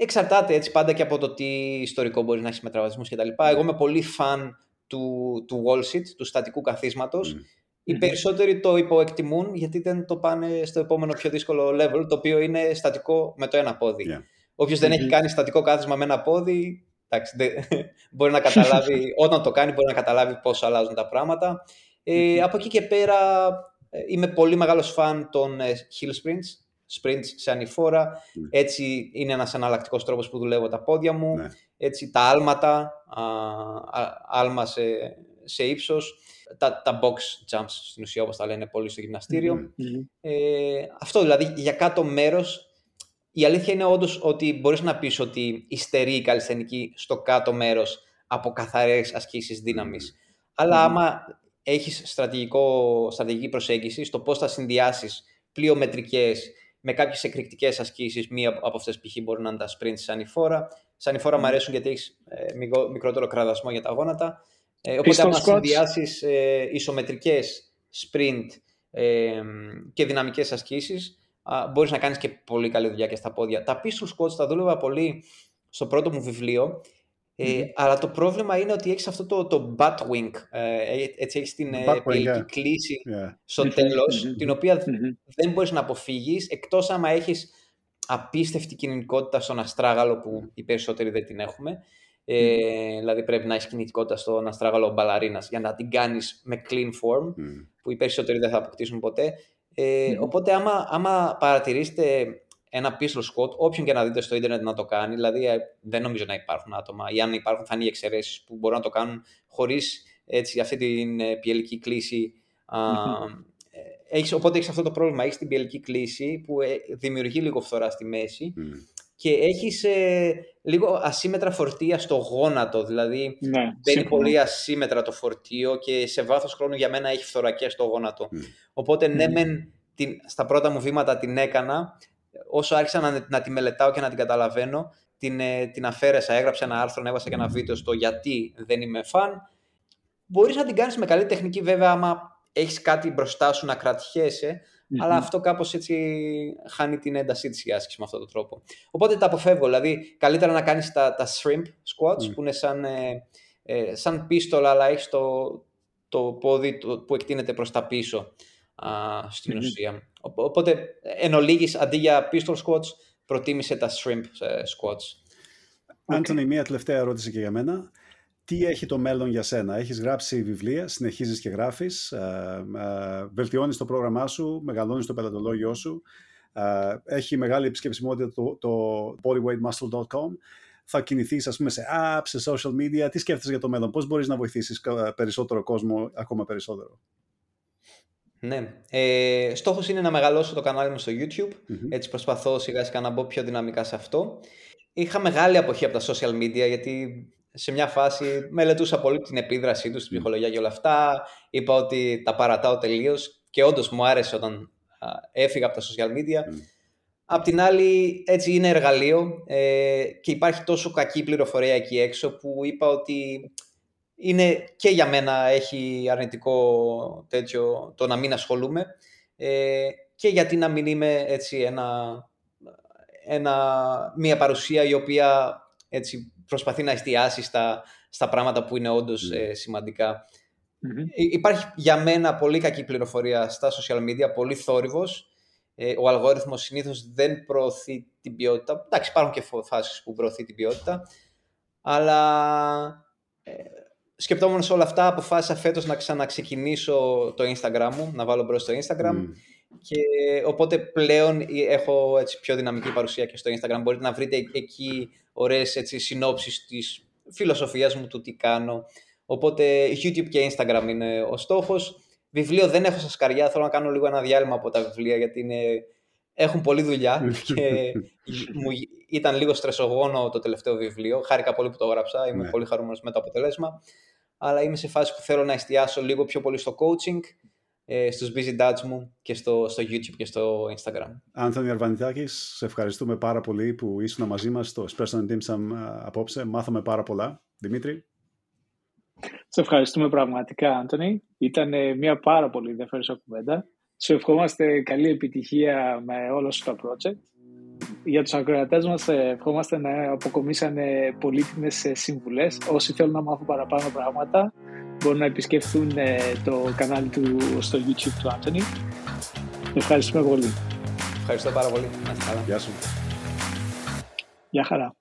Εξαρτάται έτσι πάντα και από το τι ιστορικό μπορεί να έχεις με τραυματισμού κτλ. Εγώ είμαι πολύ φαν του, του wall sit, του στατικού καθίσματος. Mm. Οι περισσότεροι το υποεκτιμούν γιατί δεν το πάνε στο επόμενο πιο δύσκολο level, το οποίο είναι στατικό με το ένα πόδι. Yeah. οποιο δεν έχει κάνει στατικό κάθισμα με ένα πόδι, εντάξει, μπορεί να καταλάβει, όταν το κάνει μπορεί να καταλάβει πώς αλλάζουν τα πράγματα. Ε, από εκεί και πέρα ε, είμαι πολύ μεγάλος φαν των ε, hill sprints, sprints σε ανηφόρα. Mm. Έτσι είναι ένας εναλλακτικός τρόπος που δουλεύω τα πόδια μου. Ναι. Έτσι τα άλματα, α, άλμα σε, σε ύψος. Τα, τα box jumps στην ουσία όπως τα λένε πολύ στο γυμναστηριο Ε, αυτό δηλαδή για κάτω μέρος η αλήθεια είναι όντως ότι μπορείς να πεις ότι υστερεί η καλλισθενική στο κάτω μέρος από καθαρές ασκήσεις δύναμης. Αλλά άμα έχεις στρατηγική προσέγγιση στο πώς θα συνδυάσεις πλειομετρικές με κάποιες εκρηκτικές ασκήσεις. Μία από αυτές π.χ. μπορεί να είναι τα sprint σαν η φόρα. Σαν η φόρα mm. μου αρέσουν γιατί έχεις ε, μικρότερο κραδασμό για τα γόνατα. Ε, οπότε, αν συνδυάσεις ε, ισομετρικές sprint ε, και δυναμικές ασκήσεις, μπορείς να κάνεις και πολύ καλή δουλειά και στα πόδια. Τα pistol squats τα δούλευα πολύ στο πρώτο μου βιβλίο ε, Αλλά το πρόβλημα είναι ότι έχεις αυτό το, το butt wing, ε, έτσι έχεις την ε, κλίση yeah. στο τελος την οποία δεν μπορείς να αποφύγεις, εκτός άμα έχεις απίστευτη κινητικότητα στον αστράγαλο που οι περισσότεροι δεν την έχουμε. Ε, Δηλαδή πρέπει να έχεις κινητικότητα στον αστράγαλο μπαλαρίνας για να την κάνεις με clean form, που οι περισσότεροι δεν θα αποκτήσουν ποτέ. Ε, Οπότε άμα, άμα παρατηρήσετε ένα pistol squat, όποιον και να δείτε στο ίντερνετ να το κάνει, δηλαδή ε, δεν νομίζω να υπάρχουν άτομα. Ή αν υπάρχουν θα είναι οι εξαιρέσεις που μπορούν να το κάνουν χωρίς έτσι, αυτή την ε, πιελική κλίση. Ε, έχεις, οπότε έχεις αυτό το πρόβλημα, έχεις την πιελική κλίση που δημιουργεί λίγο φθορά στη μέση και έχεις λίγο ασύμετρα φορτία στο γόνατο, δηλαδή ναι, μπαίνει πολύ ασύμετρα το φορτίο και σε βάθος χρόνου για μένα έχει φθορακία στο γόνατο. Οπότε ναι, μεν, την, στα πρώτα μου βήματα την έκανα, όσο άρχισα να, να τη μελετάω και να την καταλαβαίνω, την, ε, την αφαίρεσα, έγραψα ένα άρθρο, έβασα και ένα βίντεο στο γιατί δεν είμαι φαν. Μπορείς να την κάνεις με καλή τεχνική βέβαια άμα έχεις κάτι μπροστά σου να κρατιέσαι, αλλά αυτό κάπως έτσι χάνει την έντασή της η άσκηση με αυτόν τον τρόπο. Οπότε τα αποφεύγω, δηλαδή καλύτερα να κάνεις τα, τα shrimp squats που είναι σαν, ε, ε, σαν πίστολα αλλά έχεις το, το πόδι που εκτείνεται προς τα πίσω α, στην mm-hmm. ουσία. Οπότε, εν ολίγης, αντί για pistol squats, προτίμησε τα shrimp ε, squats. Άντωνη, okay. μία τελευταία ερώτηση και για μένα. Τι έχει το μέλλον για σένα; Έχεις γράψει βιβλία, συνεχίζεις και γράφεις, ε, ε, βελτιώνεις το πρόγραμμά σου, μεγαλώνεις το πελατολόγιο σου. Ε, έχει μεγάλη επισκεψιμότητα το, το bodyweightmuscle.com. Θα κινηθείς, ας πούμε, σε apps, σε social media. Τι σκέφτεσαι για το μέλλον, πώς μπορείς να βοηθήσεις περισσότερο κόσμο, ακόμα περισσότερο; Ναι. Ε, στόχος είναι να μεγαλώσω το κανάλι μου στο YouTube. Έτσι προσπαθώ σιγά σιγά να μπω πιο δυναμικά σε αυτό. Είχα μεγάλη αποχή από τα social media γιατί σε μια φάση μελετούσα πολύ την επίδρασή τους στην ψυχολογία και όλα αυτά. Είπα ότι τα παρατάω τελείως και όντως μου άρεσε όταν έφυγα από τα social media. Απ' την άλλη, έτσι είναι εργαλείο ε, και υπάρχει τόσο κακή πληροφορία εκεί έξω που είπα ότι είναι και για μένα έχει αρνητικό τέτοιο το να μην ασχολούμαι ε, και γιατί να μην είμαι έτσι ένα, ένα, μια παρουσία η οποία έτσι προσπαθεί να εστιάσει στα, στα πράγματα που είναι όντως ε, σημαντικα Υπάρχει για μένα πολύ κακή πληροφορία στα social media, πολύ θόρυβος. Ε, ο αλγόριθμος συνήθως δεν προωθεί την ποιότητα. Εντάξει, υπάρχουν και φάσεις που προωθεί την ποιότητα. Αλλά ε, σκεπτόμενος όλα αυτά, αποφάσισα φέτος να ξαναξεκινήσω το Instagram μου, να βάλω μπρος στο Instagram. Και οπότε πλέον έχω έτσι, πιο δυναμική παρουσία και στο Instagram. Μπορείτε να βρείτε εκεί ωραίες έτσι, συνόψεις της φιλοσοφίας μου, του τι κάνω. Οπότε YouTube και Instagram είναι ο στόχος. Βιβλίο δεν έχω στα σκαριά, θέλω να κάνω λίγο ένα διάλειμμα από τα βιβλία γιατί είναι... έχουν πολλή δουλειά και μου ήταν λίγο στρεσογόνο το τελευταίο βιβλίο. Χάρηκα πολύ που το έγραψα, είμαι ναι. πολύ χαρούμενος με το αποτέλεσμα. Αλλά είμαι σε φάση που θέλω να εστιάσω λίγο πιο πολύ στο coaching ε, στους busy dads μου και στο, στο YouTube και στο Instagram. Άνθονη Αρβανιτάκης, σε ευχαριστούμε πάρα πολύ που ήσουν μαζί μας στο Espresso and Dim απόψε. Μάθαμε πάρα πολλά. Δημήτρη. Σε ευχαριστούμε πραγματικά, Άντωνη. Ήταν μια πάρα πολύ ενδιαφέρουσα κουβέντα. Σε ευχόμαστε καλή επιτυχία με όλο σου το project. Για τους ακροατές μας ευχόμαστε να αποκομίσανε πολύτιμες συμβουλές. Όσοι θέλουν να μάθουν παραπάνω πράγματα, μπορούν να επισκεφθούν ε, το κανάλι του στο YouTube του Άντωνη. Ευχαριστούμε πολύ. Ευχαριστώ πάρα πολύ. Γεια σου. Γεια χαρά.